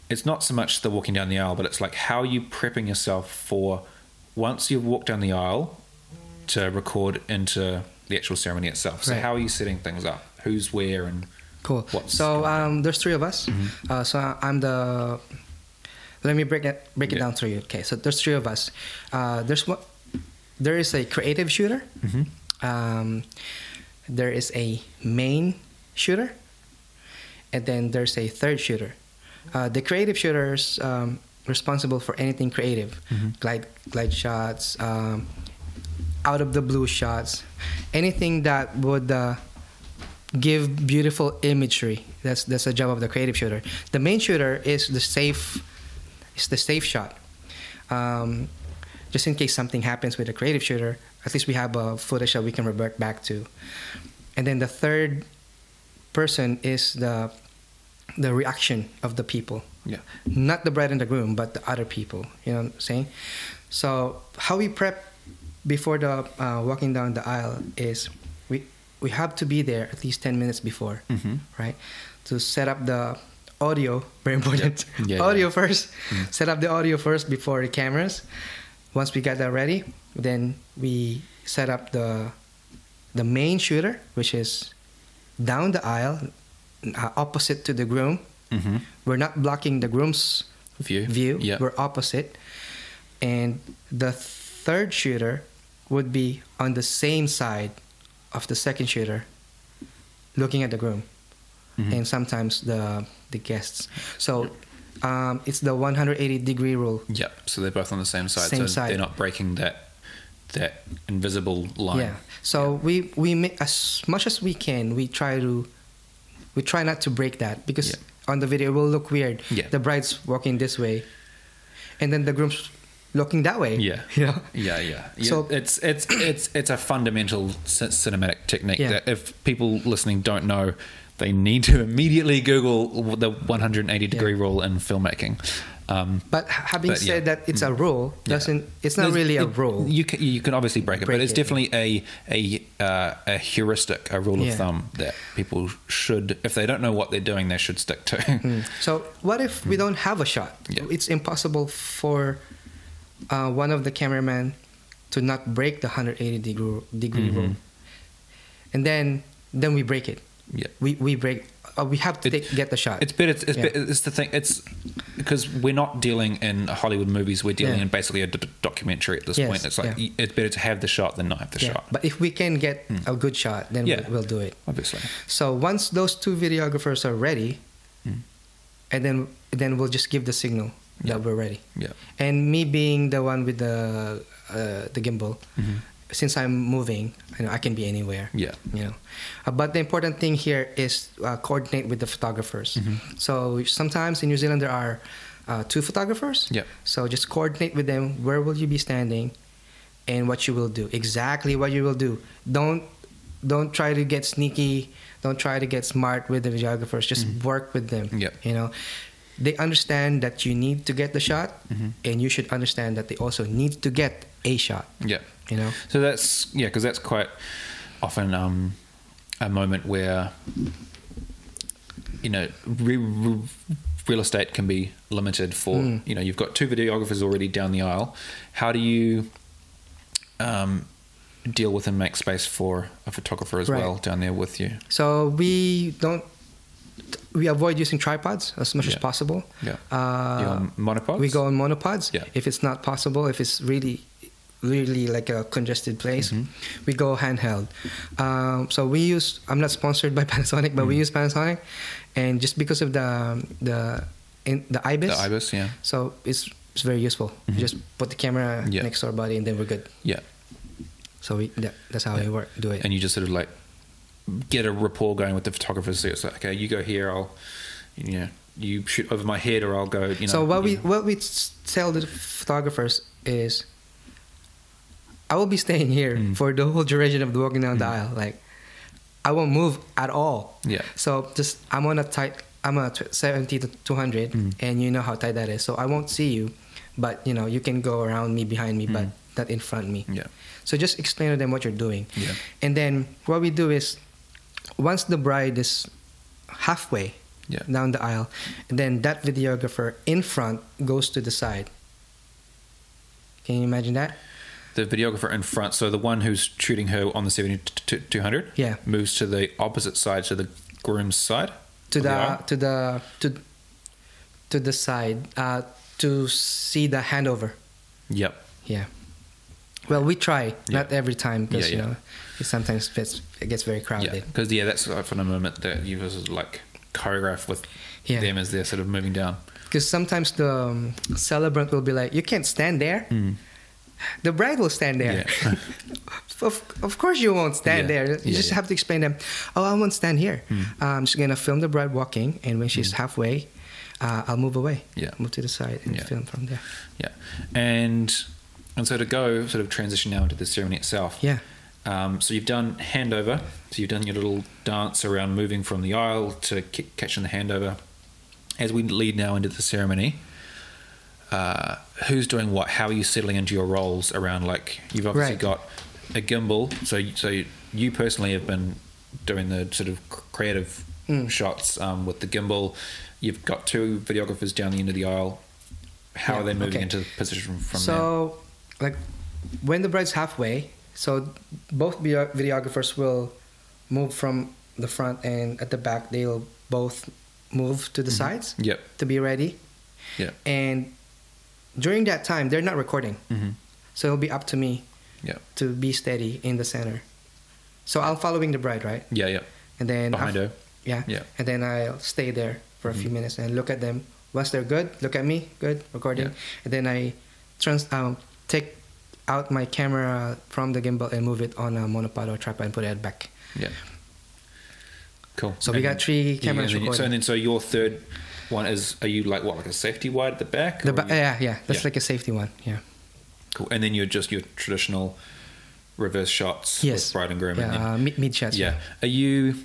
Speaker 2: it's not so much the walking down the aisle, but it's like how are you prepping yourself for once you've walked down the aisle to record into the actual ceremony itself. So
Speaker 1: Right.
Speaker 2: how are you setting things up? Who's where and
Speaker 1: cool.
Speaker 2: What's
Speaker 1: so um, there's three of us. Uh, so i'm the let me break it break it down for you. Okay so there's three of us. Uh, there's what there is a creative shooter. Um, there is a main shooter. And then there's a third shooter uh, the creative shooter is um, responsible for anything creative glide glide shots um, out of the blue shots anything that would uh, give beautiful imagery. That's that's the job of the creative shooter. The main shooter is the safe is the safe shot. Um, just in case something happens with the creative shooter at least we have a footage that we can revert back to. And then the third person is the the reaction of the people
Speaker 2: yeah,
Speaker 1: not the bride and the groom, but the other people. You know what I'm saying? So how we prep before the uh, walking down the aisle is we we have to be there at least ten minutes before,
Speaker 2: Mhm.
Speaker 1: right? To set up the audio, very important.
Speaker 2: Yeah,
Speaker 1: audio
Speaker 2: yeah.
Speaker 1: 1st Set up the audio first before the cameras. Once we got that ready, then we set up the the main shooter, which is down the aisle, uh, opposite to the groom.
Speaker 2: mm-hmm.
Speaker 1: We're not blocking the groom's
Speaker 2: view,
Speaker 1: view.
Speaker 2: yeah,
Speaker 1: We're opposite. And the third shooter would be on the same side of the second shooter, looking at the groom,
Speaker 2: Mhm.
Speaker 1: and sometimes the the guests. So um, it's the 180 degree rule.
Speaker 2: yeah. So they're both on the same side,
Speaker 1: Same
Speaker 2: so
Speaker 1: side.
Speaker 2: they're not breaking that that invisible line.
Speaker 1: Yeah. So we we make as much as we can. We try to we try not to break that because
Speaker 2: Yeah.
Speaker 1: on the video it will look weird.
Speaker 2: Yeah.
Speaker 1: The bride's walking this way, and then the groom's looking that way.
Speaker 2: Yeah.
Speaker 1: You know.
Speaker 2: Yeah, yeah. yeah.
Speaker 1: So-
Speaker 2: it's it's it's it's a fundamental cinematic technique
Speaker 1: Yeah.
Speaker 2: that if people listening don't know, they need to immediately Google the 180 degree
Speaker 1: Yeah.
Speaker 2: rule in filmmaking. Um,
Speaker 1: But having
Speaker 2: But, yeah.
Speaker 1: said that, it's a rule. Doesn't it's not really a rule.
Speaker 2: You can you can obviously break it,
Speaker 1: Break
Speaker 2: but it's
Speaker 1: it,
Speaker 2: definitely a a uh, a heuristic, a rule
Speaker 1: Yeah.
Speaker 2: of thumb that people should, if they don't know what they're doing, they should stick to.
Speaker 1: So what if we don't have a shot?
Speaker 2: Hmm. Yeah.
Speaker 1: It's impossible for uh, one of the cameramen to not break the 180 degree degree
Speaker 2: Mhm.
Speaker 1: rule, and then then we break it.
Speaker 2: yeah.
Speaker 1: We we break. Uh, we have to
Speaker 2: It-
Speaker 1: take, get the shot.
Speaker 2: It's better. It's, it's,
Speaker 1: Yeah.
Speaker 2: better- it's the thing. It's because we're not dealing in Hollywood movies. We're dealing
Speaker 1: Yeah.
Speaker 2: in basically a d- documentary at this
Speaker 1: Yes,
Speaker 2: point. It's like
Speaker 1: yeah.
Speaker 2: it's better to have the shot than not have the shot.
Speaker 1: But if we can get a good shot, then.
Speaker 2: Yeah.
Speaker 1: we'll, we'll do it.
Speaker 2: Obviously,
Speaker 1: So once those two videographers are ready,
Speaker 2: Mm.
Speaker 1: and then then we'll just give the signal that we're ready.
Speaker 2: yeah.
Speaker 1: And me being the one with the uh, the gimbal,
Speaker 2: Mhm.
Speaker 1: Since I'm moving, you know, I can be anywhere.
Speaker 2: Yeah.
Speaker 1: You know, uh, but the important thing here is uh, coordinate with the photographers.
Speaker 2: Mm-hmm.
Speaker 1: So sometimes in New Zealand there are uh, two photographers.
Speaker 2: Yeah.
Speaker 1: So just coordinate with them. Where will you be standing, and what you will do? Exactly what you will do. Don't don't try to get sneaky. Don't try to get smart with the videographers. Just work with them.
Speaker 2: Mm-hmm. Yeah.
Speaker 1: You know, they understand that you need to get the shot,
Speaker 2: Mm-hmm.
Speaker 1: and you should understand that they also need to get a shot.
Speaker 2: Yeah.
Speaker 1: You know.
Speaker 2: So that's yeah, because that's quite often um, a moment where you know re- re- real estate can be limited for
Speaker 1: Mm.
Speaker 2: you know you've got two videographers already down the aisle. How do you um, deal with and make space for a photographer as
Speaker 1: Right.
Speaker 2: well down there with you?
Speaker 1: So we don't. We avoid using tripods as much as possible.
Speaker 2: Yeah.
Speaker 1: Uh,
Speaker 2: monopods?
Speaker 1: We go on monopods.
Speaker 2: Yeah.
Speaker 1: If it's not possible, if it's really, really like a congested place,
Speaker 2: Mm-hmm.
Speaker 1: we go handheld. Um, so we use. I'm not sponsored by Panasonic, but we
Speaker 2: Mm-hmm.
Speaker 1: use Panasonic, and just because of the the in, the IBIS.
Speaker 2: the IBIS. Yeah.
Speaker 1: So it's it's very useful. You just put the camera
Speaker 2: Mm-hmm. Yeah.
Speaker 1: next to our body, and then we're good.
Speaker 2: Yeah.
Speaker 1: So we that, that's how we work. Do it.
Speaker 2: and you just sort of like get a rapport going with the photographers. So it's like, okay, you go here, I'll, you know, you shoot over my head, or I'll go. You know.
Speaker 1: so what we
Speaker 2: know.
Speaker 1: what we tell the photographers is, I will be staying here
Speaker 2: Mm.
Speaker 1: for the whole duration of the walking down the aisle. Like, I won't move at all.
Speaker 2: Yeah.
Speaker 1: So just I'm on a tight. I'm a tw- 70 to 200,
Speaker 2: Mm.
Speaker 1: and you know how tight that is. So I won't see you, but you know you can go around me, behind me, but not in front of me.
Speaker 2: Mm. Yeah.
Speaker 1: So just explain to them what you're doing.
Speaker 2: Yeah.
Speaker 1: And then what we do is, once the bride is halfway
Speaker 2: Yeah.
Speaker 1: down the aisle, then that videographer in front goes to the side. Can you imagine that?
Speaker 2: The videographer in front, so the one who's shooting her on the 7200,
Speaker 1: Yeah.
Speaker 2: moves to the opposite side, to the groom's side.
Speaker 1: To
Speaker 2: of
Speaker 1: the, to the to to the side uh, to see the handover.
Speaker 2: Yep.
Speaker 1: Yeah. Well, we try,
Speaker 2: Yeah.
Speaker 1: not every time, because
Speaker 2: Yeah,
Speaker 1: you
Speaker 2: yeah.
Speaker 1: know it sometimes gets it gets very
Speaker 2: Yeah.
Speaker 1: crowded.
Speaker 2: Because yeah, that's often the moment that you just like choreograph with
Speaker 1: Yeah.
Speaker 2: them as they're sort of moving down.
Speaker 1: Because sometimes the um, celebrant will be like, "You can't stand there." The bride will stand there.
Speaker 2: Yeah.
Speaker 1: of, of course, you won't stand
Speaker 2: Yeah.
Speaker 1: there. You
Speaker 2: Yeah,
Speaker 1: just have to explain them. Oh, I won't stand here. Uh, I'm just gonna film the bride walking, and when she's halfway, uh, I'll move away.
Speaker 2: Yeah.
Speaker 1: move to the side and
Speaker 2: Yeah.
Speaker 1: film from there.
Speaker 2: Yeah, and and so to go sort of transition now into the ceremony itself.
Speaker 1: Yeah.
Speaker 2: Um, so you've done handover. So you've done your little dance around moving from the aisle to catching the handover. As we lead now into the ceremony, uh, who's doing what? How are you settling into your roles around? Like you've obviously
Speaker 1: Right.
Speaker 2: got a gimbal. So so you personally have been doing the sort of creative
Speaker 1: Mm.
Speaker 2: shots um, with the gimbal. You've got two videographers down the end of the aisle. How
Speaker 1: Yeah,
Speaker 2: are they moving
Speaker 1: okay.
Speaker 2: into position from there?
Speaker 1: so, like, when the bride's halfway, so both videographers will move from the front and at the back. They'll both move to the sides
Speaker 2: Yep.
Speaker 1: to be ready.
Speaker 2: Yeah.
Speaker 1: And during that time, they're not recording.
Speaker 2: Mm-hmm.
Speaker 1: So it'll be up to me
Speaker 2: Yeah.
Speaker 1: to be steady in the center. So I'm following the bride, right?
Speaker 2: Yeah. Yeah.
Speaker 1: And then
Speaker 2: Behind
Speaker 1: af-
Speaker 2: her.
Speaker 1: Yeah.
Speaker 2: Yeah. Mm-hmm.
Speaker 1: And then I'll stay there for a few minutes and look at them. Once they're good, look at me, good, recording.
Speaker 2: Yeah.
Speaker 1: And then I trans um, take out my camera from the gimbal and move it on a monopod or tripod and put it back.
Speaker 2: Yeah. Cool.
Speaker 1: So we got three cameras
Speaker 2: and then, so and then so your third one is are you like what like a safety wide at the back?
Speaker 1: The ba-
Speaker 2: you-
Speaker 1: yeah, yeah, that's
Speaker 2: Yeah.
Speaker 1: like a safety one. Yeah.
Speaker 2: Cool. And then you're just your traditional reverse shots
Speaker 1: Yes.
Speaker 2: with bride and groom. and then-
Speaker 1: Yeah, uh, mid, mid shots.
Speaker 2: yeah. Are you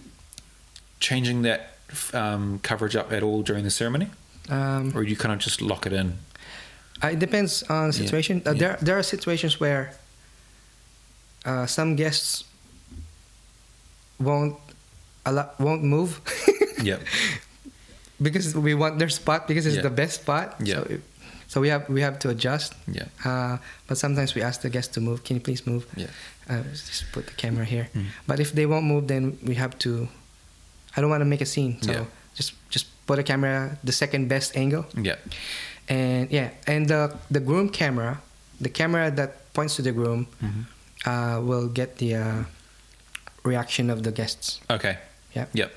Speaker 2: changing that um, coverage up at all during the ceremony,
Speaker 1: Um,
Speaker 2: or you kind of just lock it in?
Speaker 1: Uh, it depends on the
Speaker 2: Yeah,
Speaker 1: situation. Uh,
Speaker 2: yeah.
Speaker 1: There, there are situations where uh, some guests won't allow, won't move
Speaker 2: Yep.
Speaker 1: Because we want their spot because it's
Speaker 2: Yeah.
Speaker 1: the best spot.
Speaker 2: Yeah.
Speaker 1: So, it- so we have we have to adjust.
Speaker 2: Yeah.
Speaker 1: Uh, but sometimes we ask the guests to move. Can you please move?
Speaker 2: Yeah.
Speaker 1: Uh, just put the camera here.
Speaker 2: Mm.
Speaker 1: But if they won't move, then we have to. I don't want to make a scene, so
Speaker 2: Yeah.
Speaker 1: just just put a camera the second best angle.
Speaker 2: Yeah.
Speaker 1: and yeah and the the groom camera the camera that points to the groom
Speaker 2: Mhm.
Speaker 1: uh, will get the uh, reaction of the guests
Speaker 2: Okay.
Speaker 1: yeah
Speaker 2: Yep.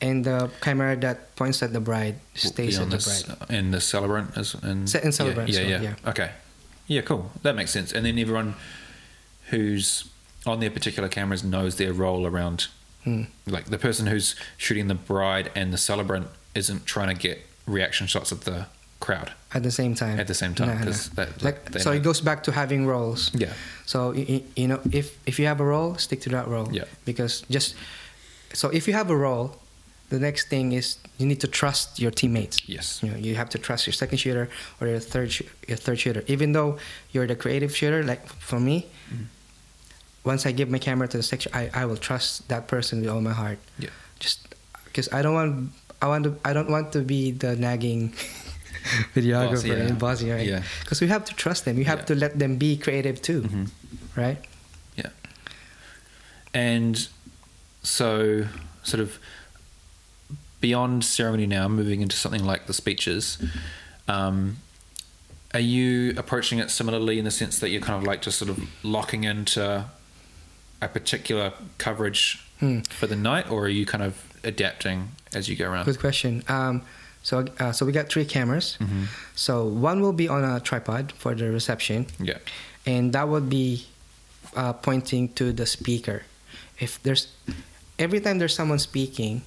Speaker 1: And the camera that points at the bride stays
Speaker 2: Be
Speaker 1: at
Speaker 2: on
Speaker 1: the bride
Speaker 2: And the celebrant is and
Speaker 1: Ce- and celebrant
Speaker 2: Yeah, yeah,
Speaker 1: well,
Speaker 2: yeah. Okay. Yeah, cool. That makes sense. And then everyone who's on their particular cameras knows their role around.
Speaker 1: Hmm.
Speaker 2: Like the person who's shooting the bride and the celebrant isn't trying to get reaction shots of the crowd.
Speaker 1: at the same time
Speaker 2: At the same time,
Speaker 1: No, no. like so
Speaker 2: know.
Speaker 1: it goes back to having roles
Speaker 2: Yeah.
Speaker 1: so you, you- you know if if you have a role stick to that role
Speaker 2: Yeah.
Speaker 1: because just so if you have a role the next thing is you need to trust your teammates
Speaker 2: Yes.
Speaker 1: You know, you have to trust your second shooter or your third shoo- your third shooter. Even though you're the creative shooter, like for me,
Speaker 2: Mm-hmm.
Speaker 1: once I give my camera to the section, I, I will trust that person with all my heart.
Speaker 2: Yeah.
Speaker 1: Just because I don't want I want to I don't want to be the nagging videographer
Speaker 2: yeah.
Speaker 1: and bossy, right?
Speaker 2: Yeah.
Speaker 1: Because we have to trust them. You have
Speaker 2: Yeah.
Speaker 1: to let them be creative too,
Speaker 2: Mhm.
Speaker 1: right?
Speaker 2: Yeah. And so, sort of beyond ceremony now, moving into something like the speeches, um, are you approaching it similarly in the sense that you're kind of like just sort of locking into a particular coverage
Speaker 1: Hmm.
Speaker 2: for the night, or are you kind of adapting as you go around?
Speaker 1: Good question. Um, so uh, so we got three cameras.
Speaker 2: Mhm.
Speaker 1: So one will be on a tripod for the reception.
Speaker 2: Yeah.
Speaker 1: and that would be uh, pointing to the speaker. If there's every time there's someone speaking,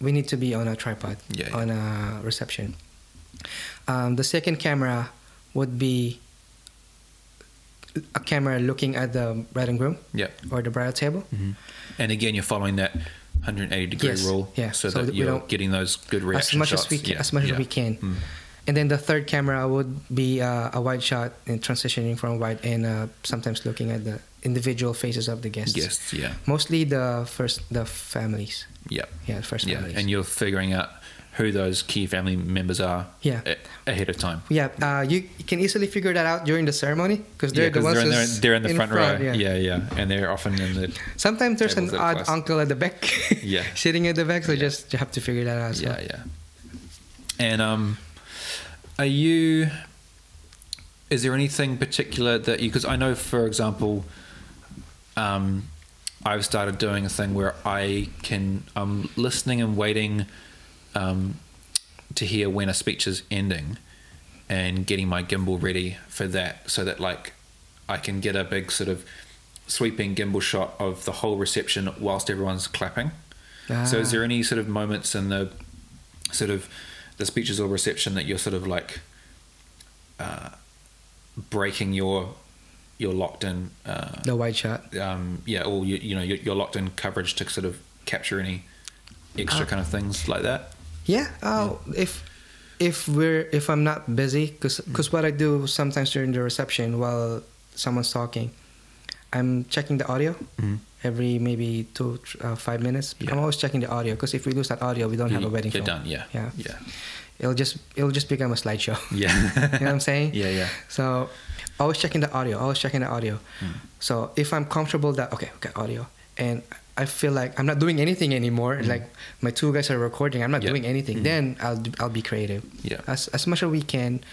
Speaker 1: we need to be on a tripod
Speaker 2: Yeah, yeah.
Speaker 1: on a reception. Um, the second camera would be a camera looking at the bride and groom
Speaker 2: Yeah.
Speaker 1: or the bridal table.
Speaker 2: hmm And again, you're following that 180 degree
Speaker 1: Yes,
Speaker 2: rule,
Speaker 1: yeah,
Speaker 2: so,
Speaker 1: so
Speaker 2: that
Speaker 1: that
Speaker 2: you're getting those good
Speaker 1: As
Speaker 2: reaction
Speaker 1: much
Speaker 2: shots.
Speaker 1: as we can,
Speaker 2: Yeah,
Speaker 1: as much
Speaker 2: yeah.
Speaker 1: as we can.
Speaker 2: Mm.
Speaker 1: And then the third camera would be uh, a wide shot and transitioning from wide and uh, sometimes looking at the individual faces of the guests.
Speaker 2: Guests, yeah,
Speaker 1: Mostly the first the families.
Speaker 2: yeah,
Speaker 1: Yeah, the first
Speaker 2: yeah,
Speaker 1: families.
Speaker 2: and you're figuring out who those key family members are
Speaker 1: Yeah.
Speaker 2: a- ahead of time.
Speaker 1: yeah, uh, you, can easily figure that out during the ceremony because they're
Speaker 2: yeah,
Speaker 1: the ones
Speaker 2: they're in, they're in the front, row.
Speaker 1: Yeah.
Speaker 2: Yeah. yeah, and they're often in the
Speaker 1: Sometimes there's an odd
Speaker 2: close.
Speaker 1: uncle at the back.
Speaker 2: Yeah.
Speaker 1: sitting at the back, so
Speaker 2: Yeah.
Speaker 1: just you have to figure that out. As
Speaker 2: yeah,
Speaker 1: well.
Speaker 2: yeah. And um, are you? Is there anything particular that you? Because I know, for example, um, I've started doing a thing where I can I'm listening and waiting um, to hear when a speech is ending, and getting my gimbal ready for that, so that like I can get a big sort of sweeping gimbal shot of the whole reception whilst everyone's clapping. So is
Speaker 1: Ah.
Speaker 2: there any sort of moments in the sort of the speeches or reception that you're sort of like uh, breaking your your locked in uh,
Speaker 1: the shot.
Speaker 2: um, yeah or you, you know your, your locked in coverage to sort of capture any extra
Speaker 1: Ah.
Speaker 2: kind of things like that
Speaker 1: Yeah. Oh, if if we're if I'm not busy, because because what I do sometimes during the reception while someone's talking, I'm checking the audio
Speaker 2: Mhm.
Speaker 1: Every maybe two uh, five minutes.
Speaker 2: Yeah.
Speaker 1: I'm always checking the audio because if we lose that audio, we don't have a wedding
Speaker 2: you're
Speaker 1: film.
Speaker 2: done yeah
Speaker 1: Yeah.
Speaker 2: yeah
Speaker 1: It'll just it'll just become a slideshow.
Speaker 2: yeah
Speaker 1: you know what I'm saying?
Speaker 2: yeah yeah
Speaker 1: So always checking the audio, always checking the audio.
Speaker 2: Hmm.
Speaker 1: So if I'm comfortable that okay, okay, audio, and I feel like I'm not doing anything anymore, like my two guys are recording, I'm not.
Speaker 2: Yeah.
Speaker 1: doing anything,
Speaker 2: Mhm.
Speaker 1: then I'll I'll be creative.
Speaker 2: Yeah.
Speaker 1: As as much as we can,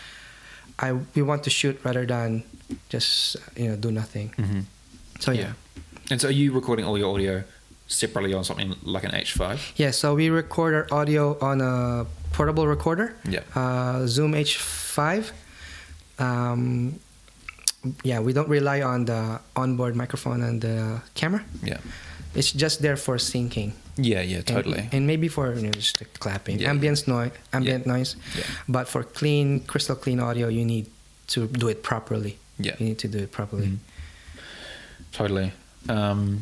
Speaker 1: I we want to shoot rather than just you know do nothing.
Speaker 2: hmm
Speaker 1: So yeah.
Speaker 2: And so are you recording all your audio separately on something like an H5
Speaker 1: Yeah, so we record our audio on a portable recorder,
Speaker 2: Yeah.
Speaker 1: uh, Zoom H5. Um, yeah, we don't rely on the onboard microphone and the camera.
Speaker 2: yeah
Speaker 1: It's just there for syncing.
Speaker 2: yeah yeah totally
Speaker 1: And, maybe for you know, just the clapping,
Speaker 2: Yeah,
Speaker 1: ambient noise, ambient
Speaker 2: Yeah.
Speaker 1: noise.
Speaker 2: Yeah.
Speaker 1: But for clean, crystal clean audio, you need to do it properly.
Speaker 2: Yeah.
Speaker 1: You need to do it properly.
Speaker 2: Mhm. Totally. Um,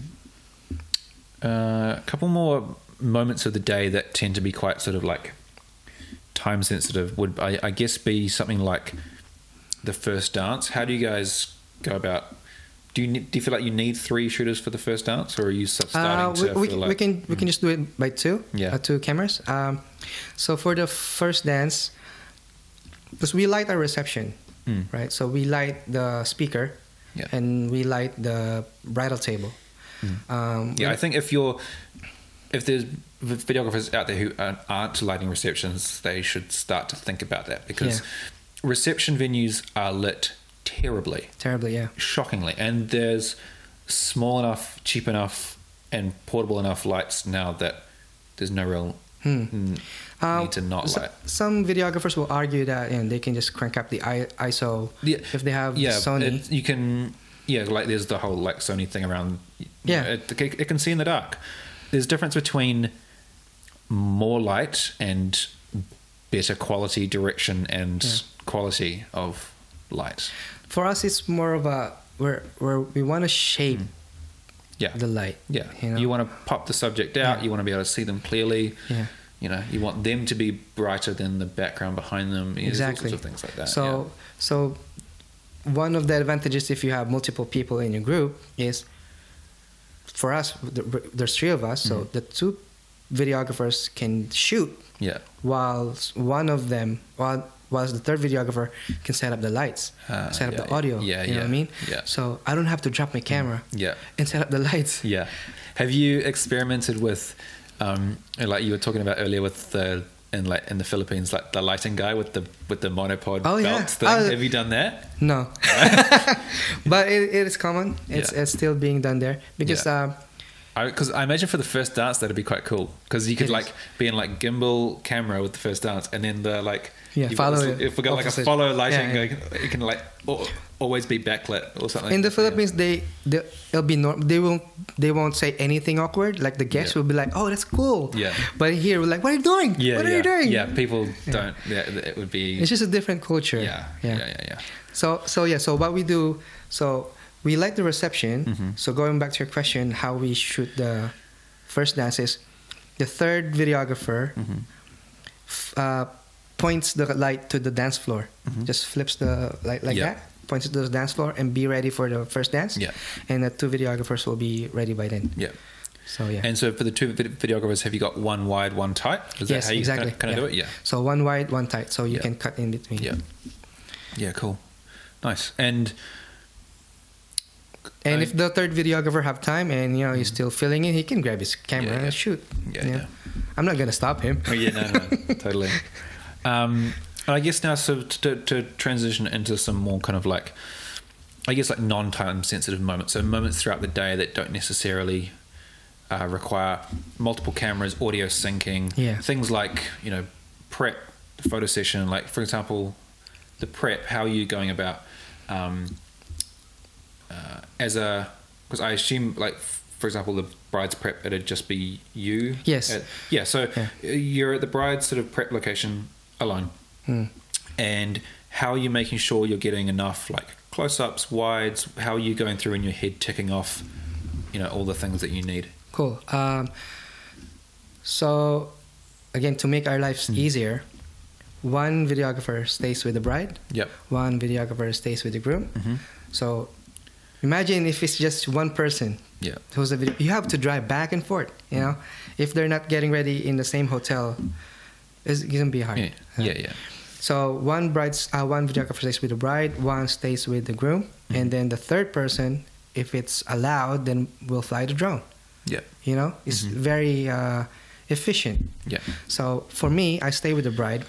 Speaker 2: uh, a couple more moments of the day that tend to be quite sort of like time sensitive would I, I guess be something like the first dance. How do you guys go about? Do you do you feel like you need three shooters for the first dance, or are you starting
Speaker 1: Uh,
Speaker 2: to
Speaker 1: we, we, we
Speaker 2: like
Speaker 1: can we can just do it by two.
Speaker 2: Yeah.
Speaker 1: uh, two cameras. Um, so for the first dance, because we light our reception,
Speaker 2: Mm.
Speaker 1: right? So we light the speaker,
Speaker 2: Yeah.
Speaker 1: and we light the bridal table. Um,
Speaker 2: Yeah, I think if you're if there's videographers out there who aren't- aren't lighting receptions, they should start to think about that because
Speaker 1: Yeah.
Speaker 2: reception venues are lit terribly,
Speaker 1: terribly, yeah.
Speaker 2: shockingly, and there's small enough, cheap enough, and portable enough lights now that there's no real Hmm. Hmm. Uh, n-
Speaker 1: Um,
Speaker 2: need to not
Speaker 1: so-
Speaker 2: light.
Speaker 1: Some videographers will argue that and they can just crank up the ISO
Speaker 2: Yeah,
Speaker 1: if they have
Speaker 2: yeah,
Speaker 1: Sony.
Speaker 2: it- you can. Yeah, like there's the whole like Sony thing around.
Speaker 1: Yeah.
Speaker 2: it, it, it can see in the dark. There's difference between more light and better quality direction and
Speaker 1: Yeah.
Speaker 2: quality of light.
Speaker 1: For us, it's more of a where where we want to shape hmm.
Speaker 2: Yeah,
Speaker 1: the light.
Speaker 2: yeah.
Speaker 1: you
Speaker 2: You, want to pop the subject out.
Speaker 1: Yeah.
Speaker 2: You want to be able to see them clearly.
Speaker 1: Yeah.
Speaker 2: You know, you want them to be brighter than the background behind them. You know, there's all
Speaker 1: exactly
Speaker 2: sorts of things like that.
Speaker 1: so so one of the advantages if you have multiple people in your group is for us there's three of us
Speaker 2: Mm-hmm.
Speaker 1: so the two videographers can shoot
Speaker 2: yeah,
Speaker 1: while one of them while whilst the third videographer can set up the lights
Speaker 2: Ah,
Speaker 1: set up
Speaker 2: yeah,
Speaker 1: the audio
Speaker 2: yeah,
Speaker 1: you know what i mean
Speaker 2: yeah.
Speaker 1: so i don't have to drop my camera
Speaker 2: yeah.
Speaker 1: and set up the lights
Speaker 2: Yeah. Have you experimented with, um, like you were talking about earlier with the in like in the Philippines, like the lighting guy with the with the monopod
Speaker 1: Oh, yeah.
Speaker 2: thing?
Speaker 1: Oh,
Speaker 2: Have you done that?
Speaker 1: No, but it, it is common. It's
Speaker 2: Yeah.
Speaker 1: it's still being done there because
Speaker 2: Yeah.
Speaker 1: um,
Speaker 2: Because I, imagine for the first dance that'd be quite cool because you could
Speaker 1: It is.
Speaker 2: like be in like gimbal camera with the first dance, and then the like
Speaker 1: Yeah,
Speaker 2: you've got
Speaker 1: follow
Speaker 2: this-
Speaker 1: it,
Speaker 2: if we got like a follow lighting,
Speaker 1: Yeah, yeah.
Speaker 2: it can like always be backlit or something.
Speaker 1: in the
Speaker 2: Yeah.
Speaker 1: Philippines they, they it'll be norm- they won't they won't say anything awkward. Like the guests
Speaker 2: Yeah.
Speaker 1: will be like, "Oh, that's cool."
Speaker 2: Yeah.
Speaker 1: But here we're like, "What are you doing?
Speaker 2: Yeah,
Speaker 1: what
Speaker 2: yeah,
Speaker 1: are you doing?"
Speaker 2: Yeah, people don't. Yeah, it would be.
Speaker 1: It's just a different culture.
Speaker 2: yeah, yeah, yeah, yeah.
Speaker 1: So so yeah. So what we do? So we like the reception.
Speaker 2: Mm-hmm.
Speaker 1: So going back to your question, how we shoot the first dance is the third videographer
Speaker 2: Mm-hmm.
Speaker 1: uh, points the light to the dance floor. Just flips the light like
Speaker 2: Mm-hmm. Yeah.
Speaker 1: that. Points it to the dance floor and be ready for the first dance.
Speaker 2: Yeah.
Speaker 1: And the two videographers will be ready by then.
Speaker 2: Yeah.
Speaker 1: So yeah.
Speaker 2: And so for the two videographers, have you got one wide, one tight? Is
Speaker 1: yes,
Speaker 2: that how you
Speaker 1: exactly.
Speaker 2: kind of, do it? Yeah.
Speaker 1: So one wide, one tight, so you
Speaker 2: Yeah.
Speaker 1: can cut in between.
Speaker 2: Yeah. Yeah, cool. Nice. And
Speaker 1: And
Speaker 2: I-
Speaker 1: if the third videographer have time and you know he's still filling in, he can grab his camera
Speaker 2: Yeah, yeah.
Speaker 1: and shoot.
Speaker 2: Yeah, yeah.
Speaker 1: I'm not gonna stop him.
Speaker 2: oh, yeah, no, no, totally. Um, and I guess now, so to, to transition into some more kind of like, I guess like non-time sensitive moments. So moments throughout the day that don't necessarily uh, require multiple cameras, audio syncing,
Speaker 1: Yeah.
Speaker 2: things like you know prep, photo session. Like for example, the prep. How are you going about um, uh, as a? Because I assume like for example the bride's prep it'd just be you.
Speaker 1: Yes.
Speaker 2: At- yeah. So
Speaker 1: Yeah.
Speaker 2: you're at the bride's sort of prep location alone,
Speaker 1: Hmm.
Speaker 2: and how are you making sure you're getting enough like close-ups, wides? How are you going through in your head ticking off, you know, all the things that you need?
Speaker 1: Cool. Um, so, again, to make our lives
Speaker 2: Hmm.
Speaker 1: easier, one videographer stays with the bride,
Speaker 2: Yep.
Speaker 1: one videographer stays with the groom.
Speaker 2: Mm-hmm.
Speaker 1: So, imagine if it's just one person
Speaker 2: Yeah.
Speaker 1: who's the video. You have to drive back and forth. You know, if they're not getting ready in the same hotel, it's gonna be hard.
Speaker 2: Yeah. Yeah. Yeah.
Speaker 1: So one bride's uh, one videographer stays with the bride, one stays with the groom,
Speaker 2: Mm-hmm.
Speaker 1: and then the third person, if it's allowed, then will fly the drone.
Speaker 2: Yeah.
Speaker 1: You know, it's very uh, efficient.
Speaker 2: Yeah.
Speaker 1: So for me, I stay with the bride,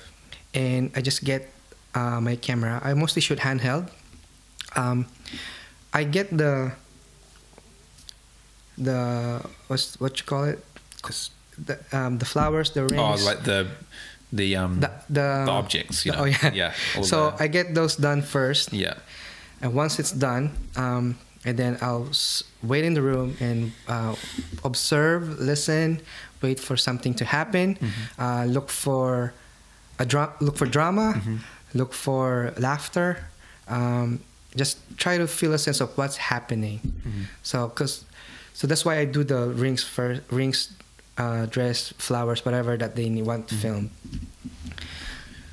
Speaker 1: and I just get uh, my camera. I mostly shoot handheld. Um, I get the the what's what you call it, the um, the flowers, the rings.
Speaker 2: Oh, like the the um
Speaker 1: the, the,
Speaker 2: the objects, you know.
Speaker 1: Oh yeah.
Speaker 2: Yeah,
Speaker 1: So I get those done first,
Speaker 2: yeah.
Speaker 1: and once it's done, um, and then I'll wait in the room and uh, observe, listen, wait for something to happen,
Speaker 2: Mm-hmm.
Speaker 1: uh, look for a dra- look for drama,
Speaker 2: Mm-hmm.
Speaker 1: look for laughter. Um, just try to feel a sense of what's happening.
Speaker 2: Mm-hmm.
Speaker 1: So, cause, so that's why I do the rings first, rings uh, dress, flowers, whatever that they want to film.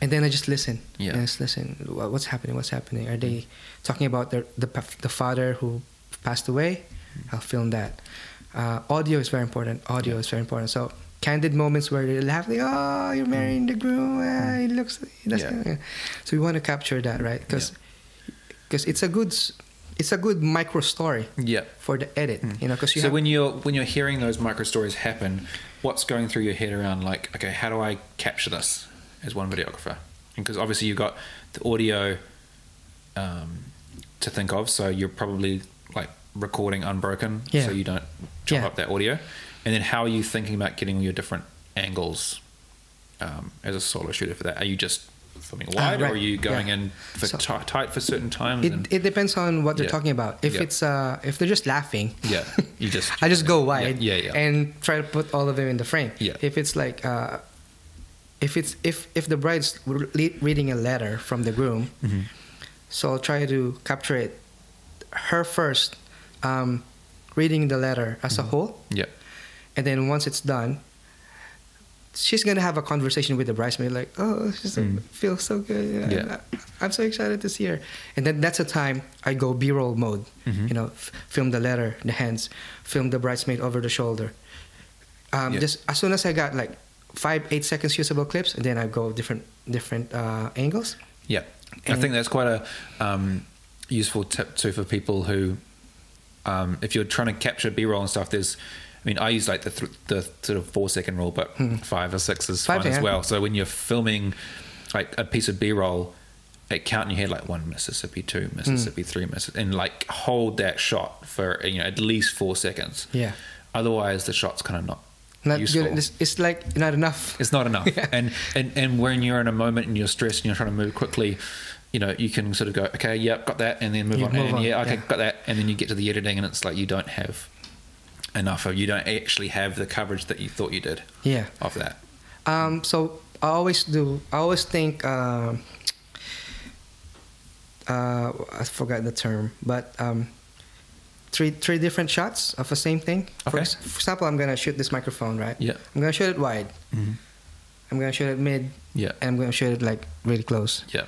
Speaker 1: And then I just listen.
Speaker 2: Yeah.
Speaker 1: And I just listen. What's happening? What's happening? Are they talking about their, the the father who passed away? I'll film that. Uh, audio is very important. Audio is very important. So candid moments where they're laughing. Oh, you're marrying the groom. Ah, he looks. Does
Speaker 2: Yeah.
Speaker 1: So we want to capture that, right? Because because it's a good it's a good micro story
Speaker 2: Yeah.
Speaker 1: for the edit. You know, because you
Speaker 2: so
Speaker 1: have,
Speaker 2: when you're when you're hearing those micro stories happen, what's going through your head around like, okay, how do I capture this as one videographer? Because obviously you've got the audio um, to think of, so you're probably like recording unbroken,
Speaker 1: Yeah.
Speaker 2: so you don't chop
Speaker 1: Yeah.
Speaker 2: up that audio. And then how are you thinking about getting all your different angles um, as a solo shooter for that? Are you just filming
Speaker 1: Ah,
Speaker 2: wide, or
Speaker 1: right.
Speaker 2: are you going
Speaker 1: Yeah.
Speaker 2: in for
Speaker 1: So-
Speaker 2: ti- tight for certain times?
Speaker 1: it,
Speaker 2: and,
Speaker 1: it depends on what they're
Speaker 2: Yeah.
Speaker 1: talking about. If
Speaker 2: Yeah.
Speaker 1: it's uh if they're just laughing,
Speaker 2: yeah, you just
Speaker 1: I just go wide
Speaker 2: Yeah, yeah, yeah.
Speaker 1: and try to put all of them in the frame.
Speaker 2: Yeah.
Speaker 1: If it's like uh if it's if if the bride's re- reading a letter from the groom,
Speaker 2: Mm-hmm.
Speaker 1: so I'll try to capture it her first um reading the letter as
Speaker 2: Mm-hmm.
Speaker 1: a whole
Speaker 2: yeah,
Speaker 1: and then once it's done she's gonna have a conversation with the bridesmaid like oh she
Speaker 2: Mm.
Speaker 1: feels so good
Speaker 2: Yeah.
Speaker 1: I, am so excited to see her and then that's the time i go b-roll mode
Speaker 2: Mhm.
Speaker 1: you know f- film the letter the hands film the bridesmaid over the shoulder um,
Speaker 2: Yeah.
Speaker 1: just as soon as i got like five eight seconds usable clips and then i go different different uh, angles
Speaker 2: Yeah, I think that's quite a um, useful tip too for people who, um, if you're trying to capture B-roll and stuff. There's, I mean, I use like the th- the sort of four second rule, but five or six is
Speaker 1: Hmm. Five,
Speaker 2: fine as well. So when you're filming like a piece of B-roll, it count in your head like one Mississippi, two
Speaker 1: Hmm.
Speaker 2: Mississippi, three Mississippi, and like hold that shot for you know at least four seconds.
Speaker 1: yeah
Speaker 2: Otherwise, the shot's kind of not,
Speaker 1: not
Speaker 2: useful.
Speaker 1: good it's, it's like not enough
Speaker 2: It's not enough.
Speaker 1: Yeah.
Speaker 2: And, and and when you're in a moment and you're stressed and you're trying to move quickly, you know, you can sort of go, okay, yep, got that, and then move
Speaker 1: You
Speaker 2: on.
Speaker 1: move
Speaker 2: and
Speaker 1: on,
Speaker 2: yeah, okay,
Speaker 1: yeah.
Speaker 2: got that, and then you get to the editing, and it's like you don't have enough of, you don't actually have the coverage that you thought you did
Speaker 1: yeah
Speaker 2: of that.
Speaker 1: Um, so I always do. I always think. Um, uh, I forgot the term, but um, three three different shots of the same thing. For,
Speaker 2: Okay.
Speaker 1: ex- for example, I'm gonna shoot this microphone, right?
Speaker 2: Yeah.
Speaker 1: I'm gonna shoot it wide.
Speaker 2: mm-hmm.
Speaker 1: I'm gonna shoot it mid,
Speaker 2: Yeah,
Speaker 1: and I'm gonna shoot it like really close.
Speaker 2: yeah,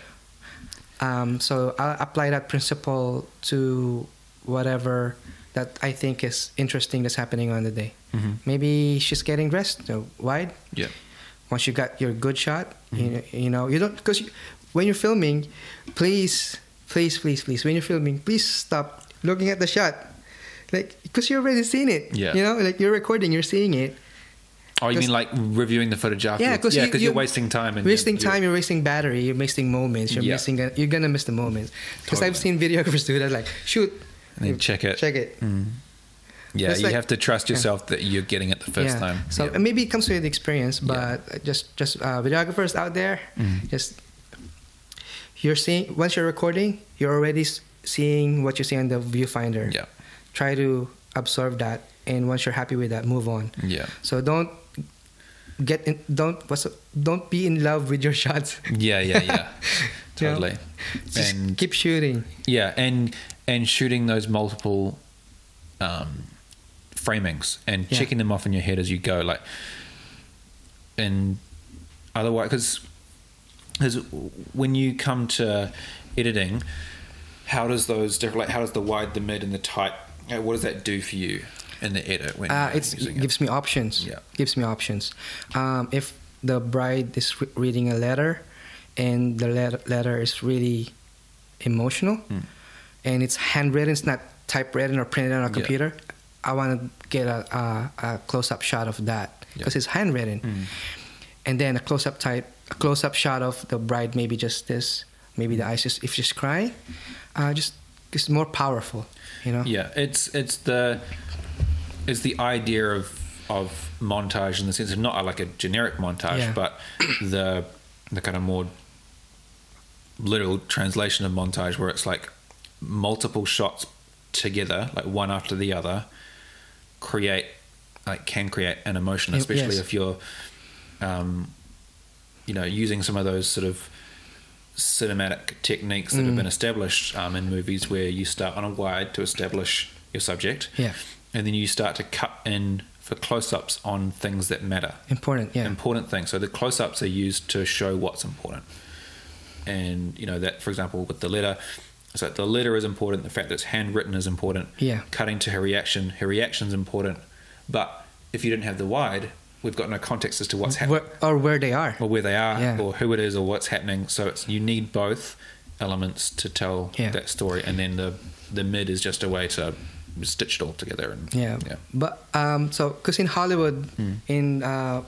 Speaker 1: Um, so I'll apply that principle to whatever that I think is interesting that's happening on the day.
Speaker 2: Mhm.
Speaker 1: Maybe she's getting dressed, so wide
Speaker 2: yeah,
Speaker 1: once you got your good shot you,
Speaker 2: Mm-hmm.
Speaker 1: know, you know you don't because when you're filming please please please please when you're filming please stop looking at the shot like because you already seen it
Speaker 2: Yeah.
Speaker 1: you know like you're recording you're seeing it
Speaker 2: Oh, you mean like reviewing the footage afterwards?
Speaker 1: yeah because
Speaker 2: yeah,
Speaker 1: you,
Speaker 2: you're wasting time and
Speaker 1: wasting
Speaker 2: you're-
Speaker 1: time you're wasting battery you're wasting moments you're
Speaker 2: Yeah.
Speaker 1: missing you're gonna miss the moments because i've seen videographers do that like shoot
Speaker 2: then check it.
Speaker 1: check it
Speaker 2: Yeah,
Speaker 1: It's
Speaker 2: you
Speaker 1: like-
Speaker 2: have to trust yourself that you're getting it the first
Speaker 1: yeah.
Speaker 2: time.
Speaker 1: So
Speaker 2: yeah.
Speaker 1: maybe it comes with experience,
Speaker 2: Yeah.
Speaker 1: but just just uh, videographers out there,
Speaker 2: Mm-hmm.
Speaker 1: just you're seeing once you're recording, you're already seeing what you see on the viewfinder.
Speaker 2: yeah,
Speaker 1: Try to absorb that, and once you're happy with that, move on.
Speaker 2: yeah,
Speaker 1: So don't get in, don't what's don't be in love with your shots.
Speaker 2: yeah, yeah, yeah,
Speaker 1: You know?
Speaker 2: totally.
Speaker 1: Just
Speaker 2: and
Speaker 1: keep shooting.
Speaker 2: Yeah, and and shooting those multiple um, framings and
Speaker 1: Yeah.
Speaker 2: checking them off in your head as you go, like, and otherwise, because because when you come to editing, how does those different, like, how does the wide, the mid, and the tight, what does that do for you in the edit? When
Speaker 1: Uh, it's,
Speaker 2: using
Speaker 1: it gives me options.
Speaker 2: Yeah.
Speaker 1: Gives me options. Um, if the bride is re- reading a letter, and the letter, letter is really emotional,
Speaker 2: Hmm.
Speaker 1: And it's handwritten, it's not typewritten or printed on a
Speaker 2: Yeah.
Speaker 1: computer. I want to get a, a, a close-up shot of that because
Speaker 2: Yeah.
Speaker 1: it's handwritten,
Speaker 2: Hmm.
Speaker 1: and then a close-up type, a close-up shot of the bride, maybe just this, maybe the eyes just if she's crying, uh, just it's more powerful, you know.
Speaker 2: Yeah, it's it's the it's the idea of of montage in the sense of not like a generic montage,
Speaker 1: Yeah.
Speaker 2: but the the kind of more literal translation of montage where it's like multiple shots together, like one after the other, create like can create an emotion, especially
Speaker 1: yes.
Speaker 2: if you're um, you know using some of those sort of cinematic techniques that have
Speaker 1: Mm.
Speaker 2: been established um, in movies where you start on a wide to establish your subject
Speaker 1: Yeah.
Speaker 2: and then you start to cut in for close-ups on things that matter
Speaker 1: Important, yeah.
Speaker 2: important things. So the close-ups are used to show what's important, and you know that, for example, with the letter, so the letter is important. The fact that it's handwritten is important.
Speaker 1: Yeah.
Speaker 2: Cutting to her reaction, her reaction's important. But if you didn't have the wide, we've got no context as to what's happening
Speaker 1: or where they are.
Speaker 2: or where they are
Speaker 1: Yeah.
Speaker 2: or who it is or what's happening. So it's you need both elements to tell
Speaker 1: Yeah.
Speaker 2: that story, and then the the mid is just a way to stitch it all together. And
Speaker 1: Yeah.
Speaker 2: yeah,
Speaker 1: But um, so because in Hollywood,
Speaker 2: Mm.
Speaker 1: in uh,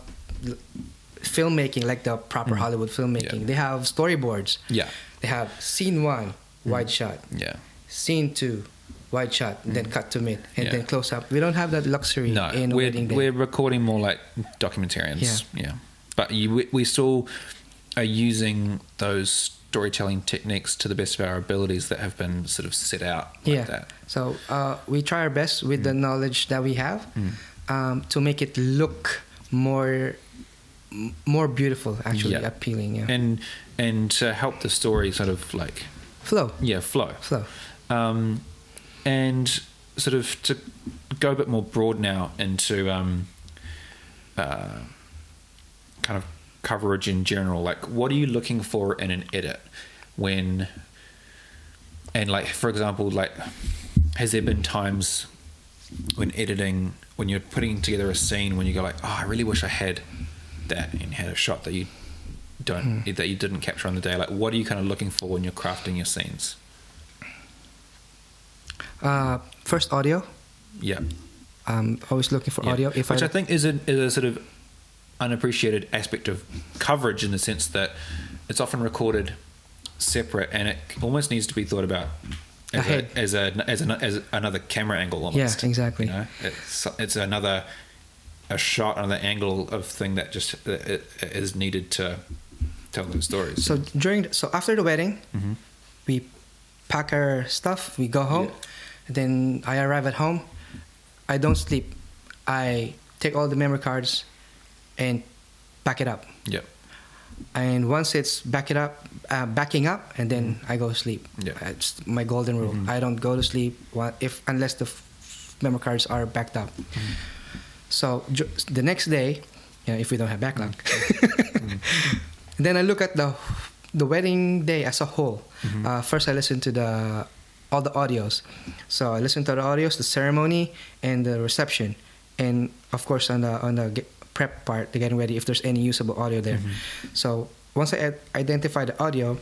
Speaker 1: filmmaking, like the proper Hollywood filmmaking,
Speaker 2: Mm. Yeah.
Speaker 1: they have storyboards.
Speaker 2: yeah,
Speaker 1: They have scene one,
Speaker 2: Mm.
Speaker 1: Wide shot.
Speaker 2: yeah.
Speaker 1: Scene two, wide shot. Then cut to mid, and
Speaker 2: Mm. Yeah.
Speaker 1: then close up. We don't have that luxury
Speaker 2: No,
Speaker 1: in a
Speaker 2: we're
Speaker 1: wedding day.
Speaker 2: we're recording more like documentarians.
Speaker 1: Yeah.
Speaker 2: yeah. But you, we, we still are using those storytelling techniques to the best of our abilities that have been sort of set out like
Speaker 1: yeah.
Speaker 2: that.
Speaker 1: So uh, we try our best with
Speaker 2: Mm.
Speaker 1: the knowledge that we have um, to make it look more more beautiful, actually
Speaker 2: Yeah.
Speaker 1: appealing. Yeah.
Speaker 2: And and to help the story sort of like
Speaker 1: Flow,
Speaker 2: yeah flow.
Speaker 1: flow.
Speaker 2: um, and sort of to go a bit more broad now into um, uh, kind of coverage in general. Like, what are you looking for in an edit when? And like, for example, like, has there been times when editing, when you're putting together a scene, when you go like, oh, I really wish I had that and had a shot that you don't that you didn't capture on the day. Like, what are you kind of looking for when you're crafting your scenes?
Speaker 1: Uh, first audio.
Speaker 2: Yeah.
Speaker 1: I'm always looking for
Speaker 2: Yeah.
Speaker 1: audio. If
Speaker 2: Which I,
Speaker 1: I,
Speaker 2: think is a, is a sort of unappreciated aspect of coverage in the sense that it's often recorded separate and it almost needs to be thought about as,
Speaker 1: Ahead.
Speaker 2: a, as, a, as, an, as another camera angle almost.
Speaker 1: Yeah, exactly.
Speaker 2: You know? it's, it's another a shot, another angle of thing that just that it, it is needed to tell those stories.
Speaker 1: so during so after the wedding,
Speaker 2: Mhm.
Speaker 1: we pack our stuff. We go home. Then I arrive at home. I don't sleep. I take all the memory cards and back it up.
Speaker 2: yeah.
Speaker 1: And once it's back it up, uh, backing up, and then I go to sleep.
Speaker 2: Mm-hmm. Yeah. Mm-hmm.
Speaker 1: It's my golden rule. I don't go to sleep if unless the f- memory cards are backed up.
Speaker 2: Mm-hmm.
Speaker 1: So ju- the next day, you know, if we don't have backlog,
Speaker 2: Mm-hmm.
Speaker 1: then I look at the the wedding day as a whole.
Speaker 2: Mm-hmm.
Speaker 1: Uh, first, I listen to the all the audios. So I listen to the audios, the ceremony, and the reception, and of course on the on the prep part, the getting ready, if there's any usable audio there.
Speaker 2: Mm-hmm.
Speaker 1: So once I ad- identify the audio,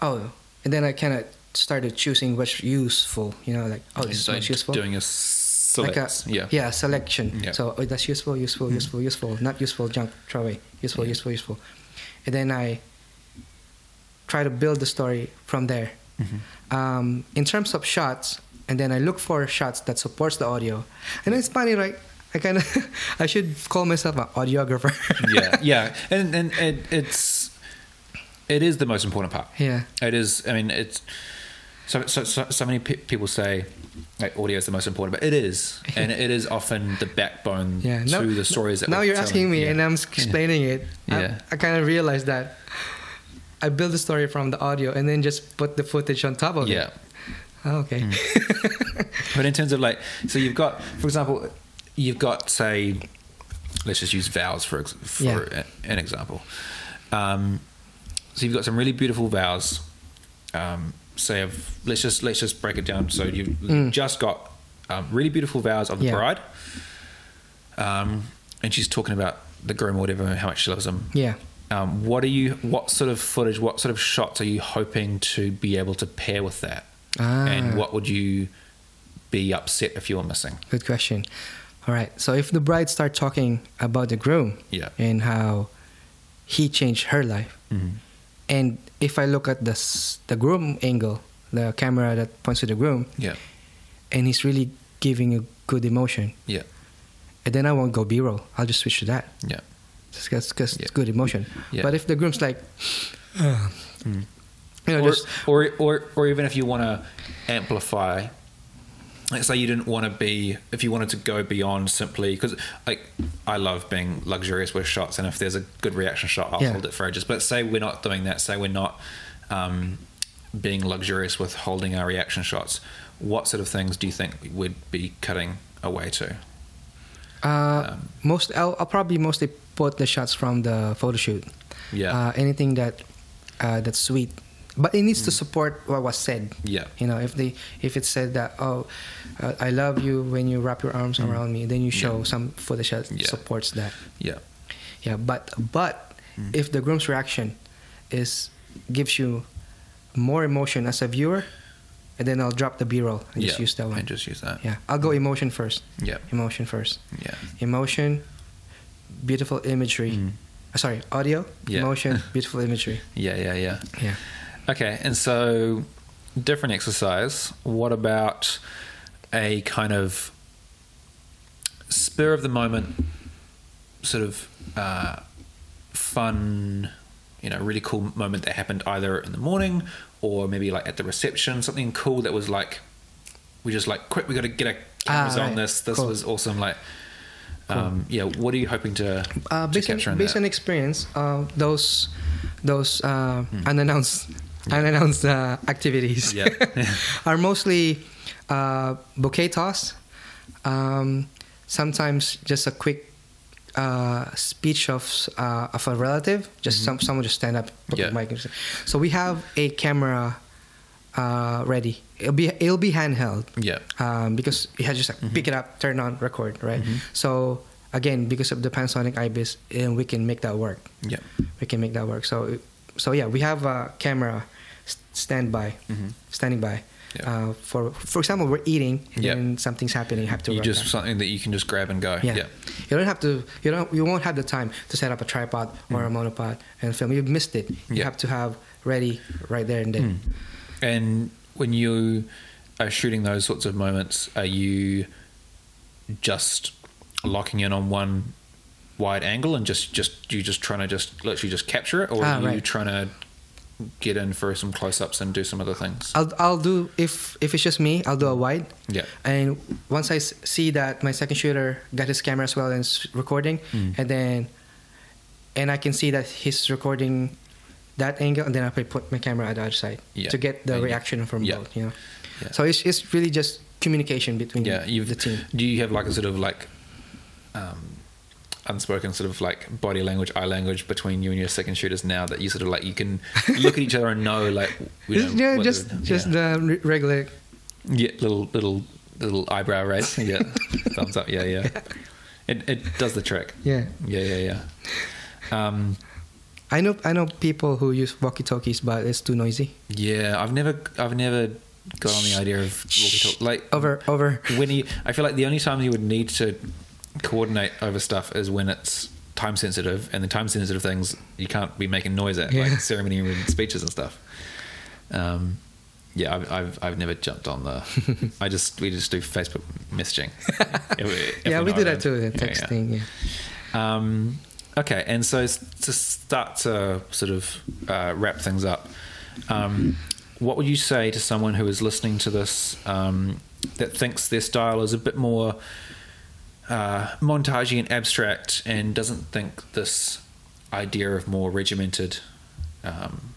Speaker 1: oh, and then I kind of started choosing what's useful. You know, like oh, this is
Speaker 2: So
Speaker 1: what's useful.
Speaker 2: Doing a
Speaker 1: like a
Speaker 2: yeah.
Speaker 1: yeah selection.
Speaker 2: Yeah.
Speaker 1: So oh, that's useful, useful, useful, useful. Not useful, junk, throw away. Useful,
Speaker 2: Yeah.
Speaker 1: useful, useful. And then I try to build the story from there.
Speaker 2: Mm-hmm.
Speaker 1: Um, in terms of shots, and then I look for shots that supports the audio. And it's funny, right? I kind of I should call myself an audiographer.
Speaker 2: yeah, yeah, and and it, it's it is the most important part.
Speaker 1: yeah.
Speaker 2: It is. I mean, it's so so so, so many pe- people say like audio is the most important, but it is, and it is often the backbone
Speaker 1: Yeah.
Speaker 2: to
Speaker 1: Now,
Speaker 2: the stories that.
Speaker 1: now you're
Speaker 2: telling.
Speaker 1: asking me,
Speaker 2: Yeah.
Speaker 1: and I'm explaining it. I-
Speaker 2: Yeah.
Speaker 1: I, kind of realized that I build the story from the audio and then just put the footage on top of it.
Speaker 2: Yeah,
Speaker 1: Oh, okay.
Speaker 2: Mm. but in terms of like, so you've got, for example, you've got say, let's just use vows for for
Speaker 1: Yeah.
Speaker 2: a- an example. Um, so you've got some really beautiful vows. Um, say of let's just let's just break it down. So you've
Speaker 1: Mm.
Speaker 2: just got um, really beautiful vows of the
Speaker 1: Yeah.
Speaker 2: bride, um, and she's talking about the groom or whatever, how much she loves him.
Speaker 1: yeah.
Speaker 2: Um, what are you? What sort of footage? What sort of shots are you hoping to be able to pair with that?
Speaker 1: Ah.
Speaker 2: And what would you be upset if you were missing?
Speaker 1: Good question. All right. So if the bride start talking about the groom
Speaker 2: Yeah.
Speaker 1: and how he changed her life,
Speaker 2: Mhm.
Speaker 1: and if I look at the the groom angle, the camera that points to the groom,
Speaker 2: Yeah,
Speaker 1: and he's really giving a good emotion,
Speaker 2: yeah,
Speaker 1: and then I won't go B-roll. I'll just switch to that
Speaker 2: yeah,
Speaker 1: because
Speaker 2: Yeah.
Speaker 1: it's good emotion.
Speaker 2: Yeah.
Speaker 1: But if the groom's like, uh, you know,
Speaker 2: or,
Speaker 1: just
Speaker 2: or or or even if you want to amplify. Let's say you didn't want to be, if you wanted to go beyond simply, because like I love being luxurious with shots, and if there's a good reaction shot, I'll
Speaker 1: Yeah.
Speaker 2: hold it for ages. But say we're not doing that. Say we're not um, being luxurious with holding our reaction shots. What sort of things do you think we'd be cutting away to?
Speaker 1: Uh,
Speaker 2: Um,
Speaker 1: most I'll, I'll probably mostly put the shots from the photo shoot.
Speaker 2: Yeah.
Speaker 1: Uh, anything that uh, that's sweet, but it needs to
Speaker 2: Mm.
Speaker 1: support what was said.
Speaker 2: Yeah.
Speaker 1: You know, if they if it said that oh, uh, I love you when you wrap your arms around me, then you show
Speaker 2: Mm. Yeah.
Speaker 1: some footage that
Speaker 2: Yeah.
Speaker 1: supports that.
Speaker 2: Yeah.
Speaker 1: Yeah, but but
Speaker 2: Mm.
Speaker 1: if the groom's reaction is gives you more emotion as a viewer, and then I'll drop the B-roll and just use that one.
Speaker 2: And just use that.
Speaker 1: yeah, I'll go emotion first.
Speaker 2: Yeah.
Speaker 1: Emotion first.
Speaker 2: Yeah.
Speaker 1: Emotion, beautiful imagery.
Speaker 2: Mm.
Speaker 1: Uh, sorry, audio,
Speaker 2: Yeah.
Speaker 1: emotion, beautiful imagery.
Speaker 2: Yeah. Yeah. Yeah.
Speaker 1: Yeah.
Speaker 2: Okay, and so different exercise. What about a kind of spur of the moment, sort of uh, fun, you know, really cool moment that happened either in the morning or maybe like at the reception, something cool that was like, we just like, quick, we got to get our cameras
Speaker 1: Ah,
Speaker 2: on
Speaker 1: right.
Speaker 2: this. This
Speaker 1: Cool.
Speaker 2: was awesome. Like, um, yeah, what are you hoping to,
Speaker 1: Uh, based on,
Speaker 2: capture in
Speaker 1: based
Speaker 2: that?
Speaker 1: on experience, uh, those those uh,
Speaker 2: Hmm.
Speaker 1: unannounced unannounced uh, activities
Speaker 2: Yeah.
Speaker 1: are mostly uh, bouquet toss. Um, sometimes just a quick uh, speech of uh, of a relative. Just some someone just stand up, put
Speaker 2: Mm-hmm. Yeah.
Speaker 1: the mic. and So we have a camera uh, ready. It'll be it'll be handheld
Speaker 2: yeah.
Speaker 1: um, because you had just like
Speaker 2: Mm-hmm.
Speaker 1: pick it up, turn on, record, right? So again, because of the Panasonic IBIS, uh, we can make that work.
Speaker 2: Yeah.
Speaker 1: We can make that work. So, so yeah, we have a camera standby,
Speaker 2: Mhm.
Speaker 1: standing by.
Speaker 2: Yeah.
Speaker 1: Uh, for for example, we're eating and
Speaker 2: Yeah.
Speaker 1: then something's happening. You have to
Speaker 2: You just
Speaker 1: back.
Speaker 2: something that you can just grab and go.
Speaker 1: yeah.
Speaker 2: yeah.
Speaker 1: You don't have to. You don't. You won't have the time to set up a tripod or a monopod and film. You've missed it. You
Speaker 2: Mm. Yeah.
Speaker 1: have to have ready right there and then.
Speaker 2: Mm. And when you are shooting those sorts of moments, are you just locking in on one wide angle and just just you just trying to just literally just capture it, or
Speaker 1: Ah,
Speaker 2: are you
Speaker 1: right.
Speaker 2: trying to get in for some close-ups and do some other things?
Speaker 1: I'll I'll do if if it's just me, I'll do a wide.
Speaker 2: Yeah.
Speaker 1: And once I see that my second shooter got his camera as well and is recording,
Speaker 2: Mm.
Speaker 1: and then and I can see that he's recording that angle, and then I put my camera at the other side
Speaker 2: Yeah.
Speaker 1: to get the
Speaker 2: And-
Speaker 1: reaction from
Speaker 2: yeah.
Speaker 1: both. You know.
Speaker 2: Yeah.
Speaker 1: So it's it's really just communication between
Speaker 2: yeah,
Speaker 1: the team.
Speaker 2: Do you have like a sort of like um, unspoken sort of like body language, eye language between you and your second shooters now that you sort of like you can look at each other and know like you know,
Speaker 1: yeah, just just
Speaker 2: yeah.
Speaker 1: the regular.
Speaker 2: Yeah, little little little eyebrow raise. Yeah, thumbs up. Yeah, yeah. It it does the trick.
Speaker 1: Yeah.
Speaker 2: Yeah, yeah, yeah. Um,
Speaker 1: I know I know people who use walkie talkies, but it's too noisy.
Speaker 2: yeah, I've never I've never got on the idea of walkie talk like
Speaker 1: Over over.
Speaker 2: when you. I feel like the only time you would need to coordinate over stuff is when it's time sensitive, and the time sensitive things you can't be making noise at,
Speaker 1: Yeah.
Speaker 2: like ceremony and speeches and stuff. Um, yeah, I've, I've I've never jumped on the. I just we just do Facebook messaging. If if
Speaker 1: yeah,
Speaker 2: we
Speaker 1: do that too. The
Speaker 2: Yeah, yeah.
Speaker 1: texting. Yeah.
Speaker 2: Um, okay, and so to start to sort of uh, wrap things up, um, what would you say to someone who is listening to this um, that thinks their style is a bit more uh, montagey and abstract and doesn't think this idea of more regimented um,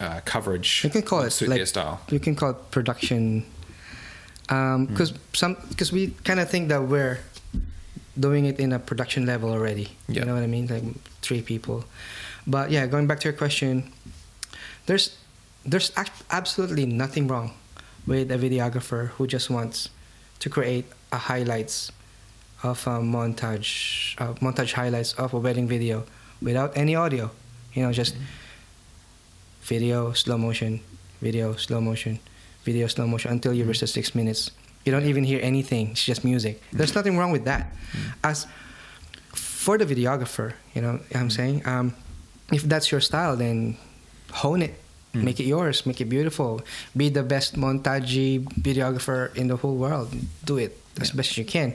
Speaker 2: uh, coverage
Speaker 1: You can call it
Speaker 2: suit
Speaker 1: like
Speaker 2: their style?
Speaker 1: you can call it production. Because some because we kind of think that we're doing it in a production level already.
Speaker 2: Yeah.
Speaker 1: you know what i mean? Like three people. But yeah going back to your question there's there's absolutely nothing wrong with a videographer who just wants to create a highlights of a montage uh, montage highlights of a wedding video without any audio. You know just video slow motion video slow motion video slow motion until you reach the six minutes. You don't even hear anything. It's just music. There's nothing wrong with that. As for the videographer you know i'm saying? Um, if that's your style then hone it. Make it yours. Make it beautiful. Be the best montage videographer in the whole world. Do it as
Speaker 2: Yeah.
Speaker 1: best as you can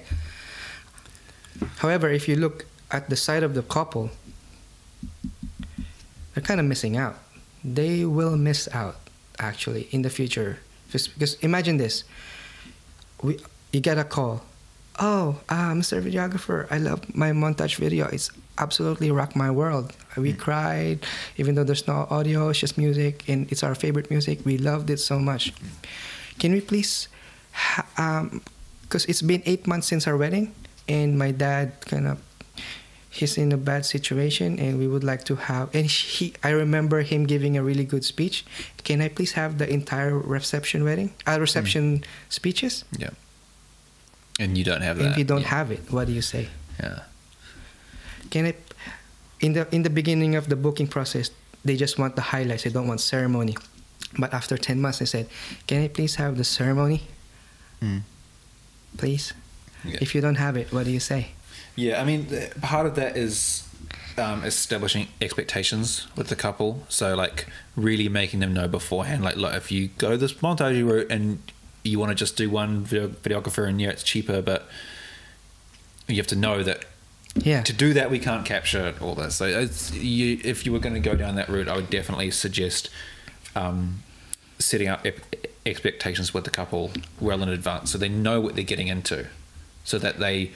Speaker 1: however if you look at the side of the couple they're kind of missing out. They will miss out actually in the future Just because imagine this: we you get a call, oh, uh, Mr. Videographer, I love my montage video. It's absolutely rocked my world. We cried, even though there's no audio, it's just music, and it's our favorite music. We loved it so much. Can we please, ha- um, because it's been eight months since our wedding, and my dad kind of he's in a bad situation and we would like to have and he i remember him giving a really good speech can i please have the entire reception wedding uh, reception speeches
Speaker 2: Yeah. And you don't have that.
Speaker 1: and if you don't
Speaker 2: yeah.
Speaker 1: have it what do you say
Speaker 2: Yeah.
Speaker 1: can i in the in the beginning of the booking process they just want the highlights they don't want ceremony but after 10 months they said can i please have the ceremony
Speaker 2: Mm.
Speaker 1: please
Speaker 2: Yeah.
Speaker 1: if you don't have it what do you say
Speaker 2: Yeah, I mean, part of that is um, establishing expectations with the couple. So, like, really making them know beforehand, like, look, if you go this montage route and you want to just do one video- videographer and yeah, it's cheaper, but you have to know that
Speaker 1: yeah
Speaker 2: to do that we can't capture all this. So, it's, you, if you were going to go down that route, I would definitely suggest um, setting up ep- expectations with the couple well in advance so they know what they're getting into so that they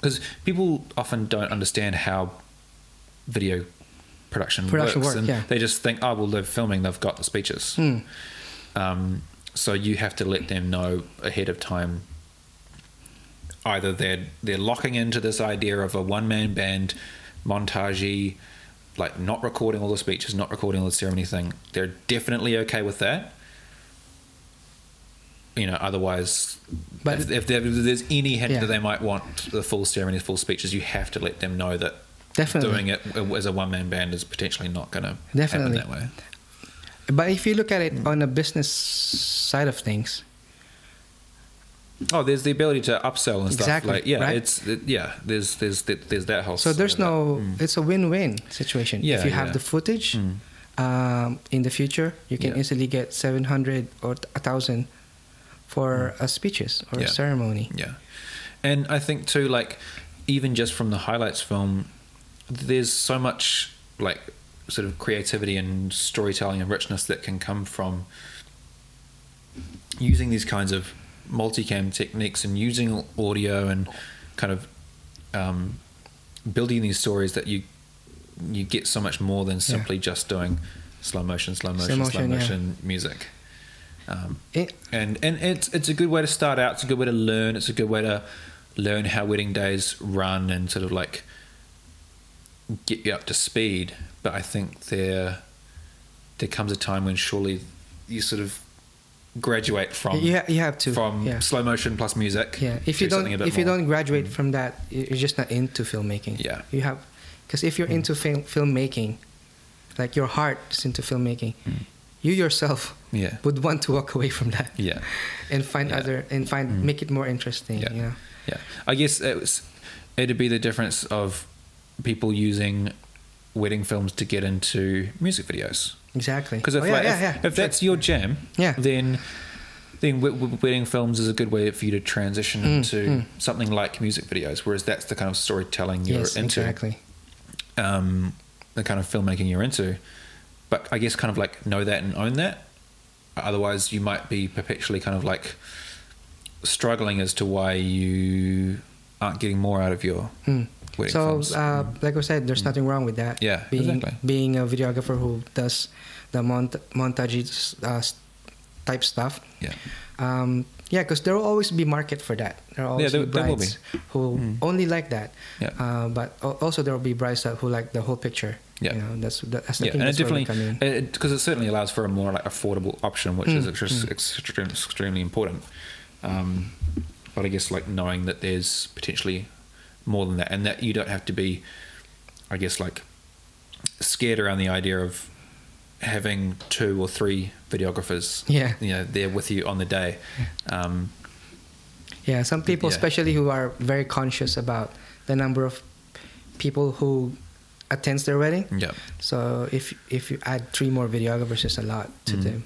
Speaker 2: because people often don't understand how video production,
Speaker 1: Production
Speaker 2: works
Speaker 1: work,
Speaker 2: and
Speaker 1: yeah.
Speaker 2: they just think oh well they're filming they've got the speeches
Speaker 1: Hmm.
Speaker 2: um, so you have to let them know ahead of time either they're they're locking into this idea of a one man band montage like not recording all the speeches not recording all the ceremony thing they're definitely okay with that you know otherwise
Speaker 1: But-
Speaker 2: if, if, there, if there's any hint
Speaker 1: Yeah.
Speaker 2: that they might want the full ceremony full speeches you have to let them know that
Speaker 1: Definitely.
Speaker 2: doing it as a one man band is potentially not going to happen
Speaker 1: Definitely.
Speaker 2: that way
Speaker 1: But if you look at it on a business side of things,
Speaker 2: Oh, there's the ability to upsell and stuff.
Speaker 1: Exactly,
Speaker 2: Like, yeah,
Speaker 1: right?
Speaker 2: it's it, yeah. There's there's there's that whole.
Speaker 1: so there's no.
Speaker 2: Mm.
Speaker 1: it's a win-win situation.
Speaker 2: Yeah,
Speaker 1: if you have
Speaker 2: yeah.
Speaker 1: the footage,
Speaker 2: Mm.
Speaker 1: um, in the future, you can
Speaker 2: Yeah.
Speaker 1: easily get 700 or a thousand for a speeches or
Speaker 2: Mm. Yeah.
Speaker 1: a ceremony.
Speaker 2: Yeah, and I think too, like even just from the highlights film, there's so much like sort of creativity and storytelling and richness that can come from using these kinds of multicam techniques and using audio and kind of um, building these stories that you you get so much more than simply just doing slow motion, slow motion, slow
Speaker 1: motion, yeah.
Speaker 2: motion music. Um,
Speaker 1: It-
Speaker 2: and and it's it's a good way to start out. It's a good way to learn. It's a good way to learn how wedding days run and sort of like get you up to speed. But I think there there comes a time when surely you sort of graduate from
Speaker 1: you, ha- you have to.
Speaker 2: from
Speaker 1: yeah.
Speaker 2: slow motion plus music.
Speaker 1: Yeah, if you don't if you
Speaker 2: more-
Speaker 1: don't graduate mm. from that, you're just not into filmmaking.
Speaker 2: Yeah.
Speaker 1: you have because if you're mm. into film filmmaking, like your heart is into filmmaking, mm. You yourself
Speaker 2: Mm. Yeah.
Speaker 1: would want to walk away from that
Speaker 2: yeah.
Speaker 1: and find
Speaker 2: Yeah. Mm.
Speaker 1: other and find make it more interesting.
Speaker 2: Yeah.
Speaker 1: You know?
Speaker 2: Yeah, I guess it was, it'd be the difference of people using wedding films to get into music videos.
Speaker 1: exactly.
Speaker 2: Because if,
Speaker 1: Oh, yeah,
Speaker 2: like,
Speaker 1: yeah,
Speaker 2: if, if that's your jam,
Speaker 1: Yeah.
Speaker 2: then then wedding films is a good way for you to transition
Speaker 1: Mm,
Speaker 2: into
Speaker 1: mm.
Speaker 2: something like music videos. Whereas that's the kind of storytelling you're
Speaker 1: yes,
Speaker 2: into,
Speaker 1: exactly.
Speaker 2: um, the kind of filmmaking you're into. But I guess kind of like know that and own that. Otherwise, you might be perpetually kind of like struggling as to why you aren't getting more out of your wedding
Speaker 1: So, uh, like I said, there's nothing wrong with that.
Speaker 2: Yeah,
Speaker 1: being
Speaker 2: exactly.
Speaker 1: being a videographer who does the mont- montage uh, type stuff.
Speaker 2: yeah.
Speaker 1: Um, yeah, because there will always be market for that. There will always
Speaker 2: there-
Speaker 1: be brides
Speaker 2: be.
Speaker 1: who
Speaker 2: Mm.
Speaker 1: only like that.
Speaker 2: Yeah.
Speaker 1: Uh, but also there will be brides that who like the whole picture.
Speaker 2: Yeah.
Speaker 1: You know, that's that, that's
Speaker 2: Yeah, and
Speaker 1: that's we
Speaker 2: definitely because it, certainly allows for a more like affordable option, which is
Speaker 1: Mm,
Speaker 2: extre- extreme, extremely important. Um, but I guess like knowing that there's potentially more than that, and that you don't have to be, I guess, like scared around the idea of having two or three videographers.
Speaker 1: Yeah.
Speaker 2: you know, there with you on the day. Um,
Speaker 1: Yeah, some people,
Speaker 2: Yeah.
Speaker 1: especially who are very conscious about the number of people who attends their wedding.
Speaker 2: yeah.
Speaker 1: So if if you add three more videographers, it's a lot to
Speaker 2: Mm.
Speaker 1: them.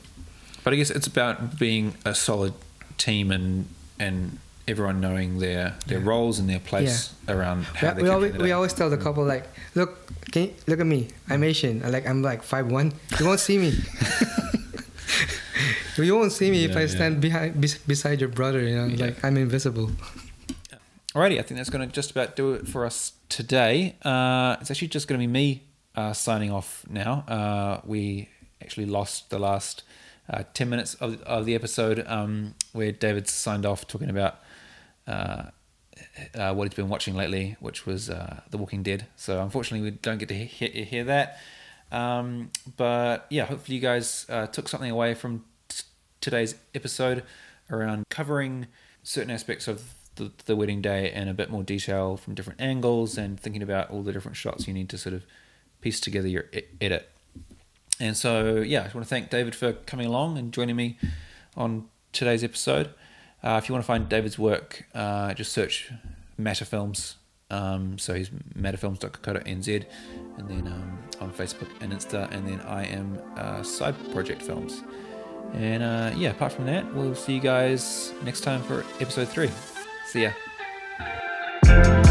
Speaker 2: But I guess it's about being a solid team and and everyone knowing their their
Speaker 1: Yeah.
Speaker 2: roles and their place around how
Speaker 1: We, we always we always tell the couple like, look, can you, look at me. I'm Asian. I like I'm like five one. You won't see me. you won't see me if I
Speaker 2: yeah.
Speaker 1: stand behind bes- beside your brother. You know,
Speaker 2: Yeah.
Speaker 1: like I'm invisible.
Speaker 2: Alrighty, I think that's going to just about do it for us today. Uh, it's actually just going to be me uh, signing off now. Uh, we actually lost the last uh, 10 minutes of, of the episode um, where David signed off talking about uh, uh, what he's been watching lately, which was The Walking Dead. So unfortunately, we don't get to hear, that. Um, but yeah, hopefully you guys took something away from t- today's episode around covering certain aspects of the, the wedding day in a bit more detail from different angles and thinking about all the different shots you need to sort of piece together your edit. And so, yeah, I want to thank David for coming along and joining me on today's episode. Uh, if you want to find David's work, uh, just search Matter Films. Um, so he's matterfilms.co.nz and then um, on Facebook and Insta. And then I am uh, Side Project Films. And uh, yeah, apart from that, we'll see you guys next time for episode three. See ya.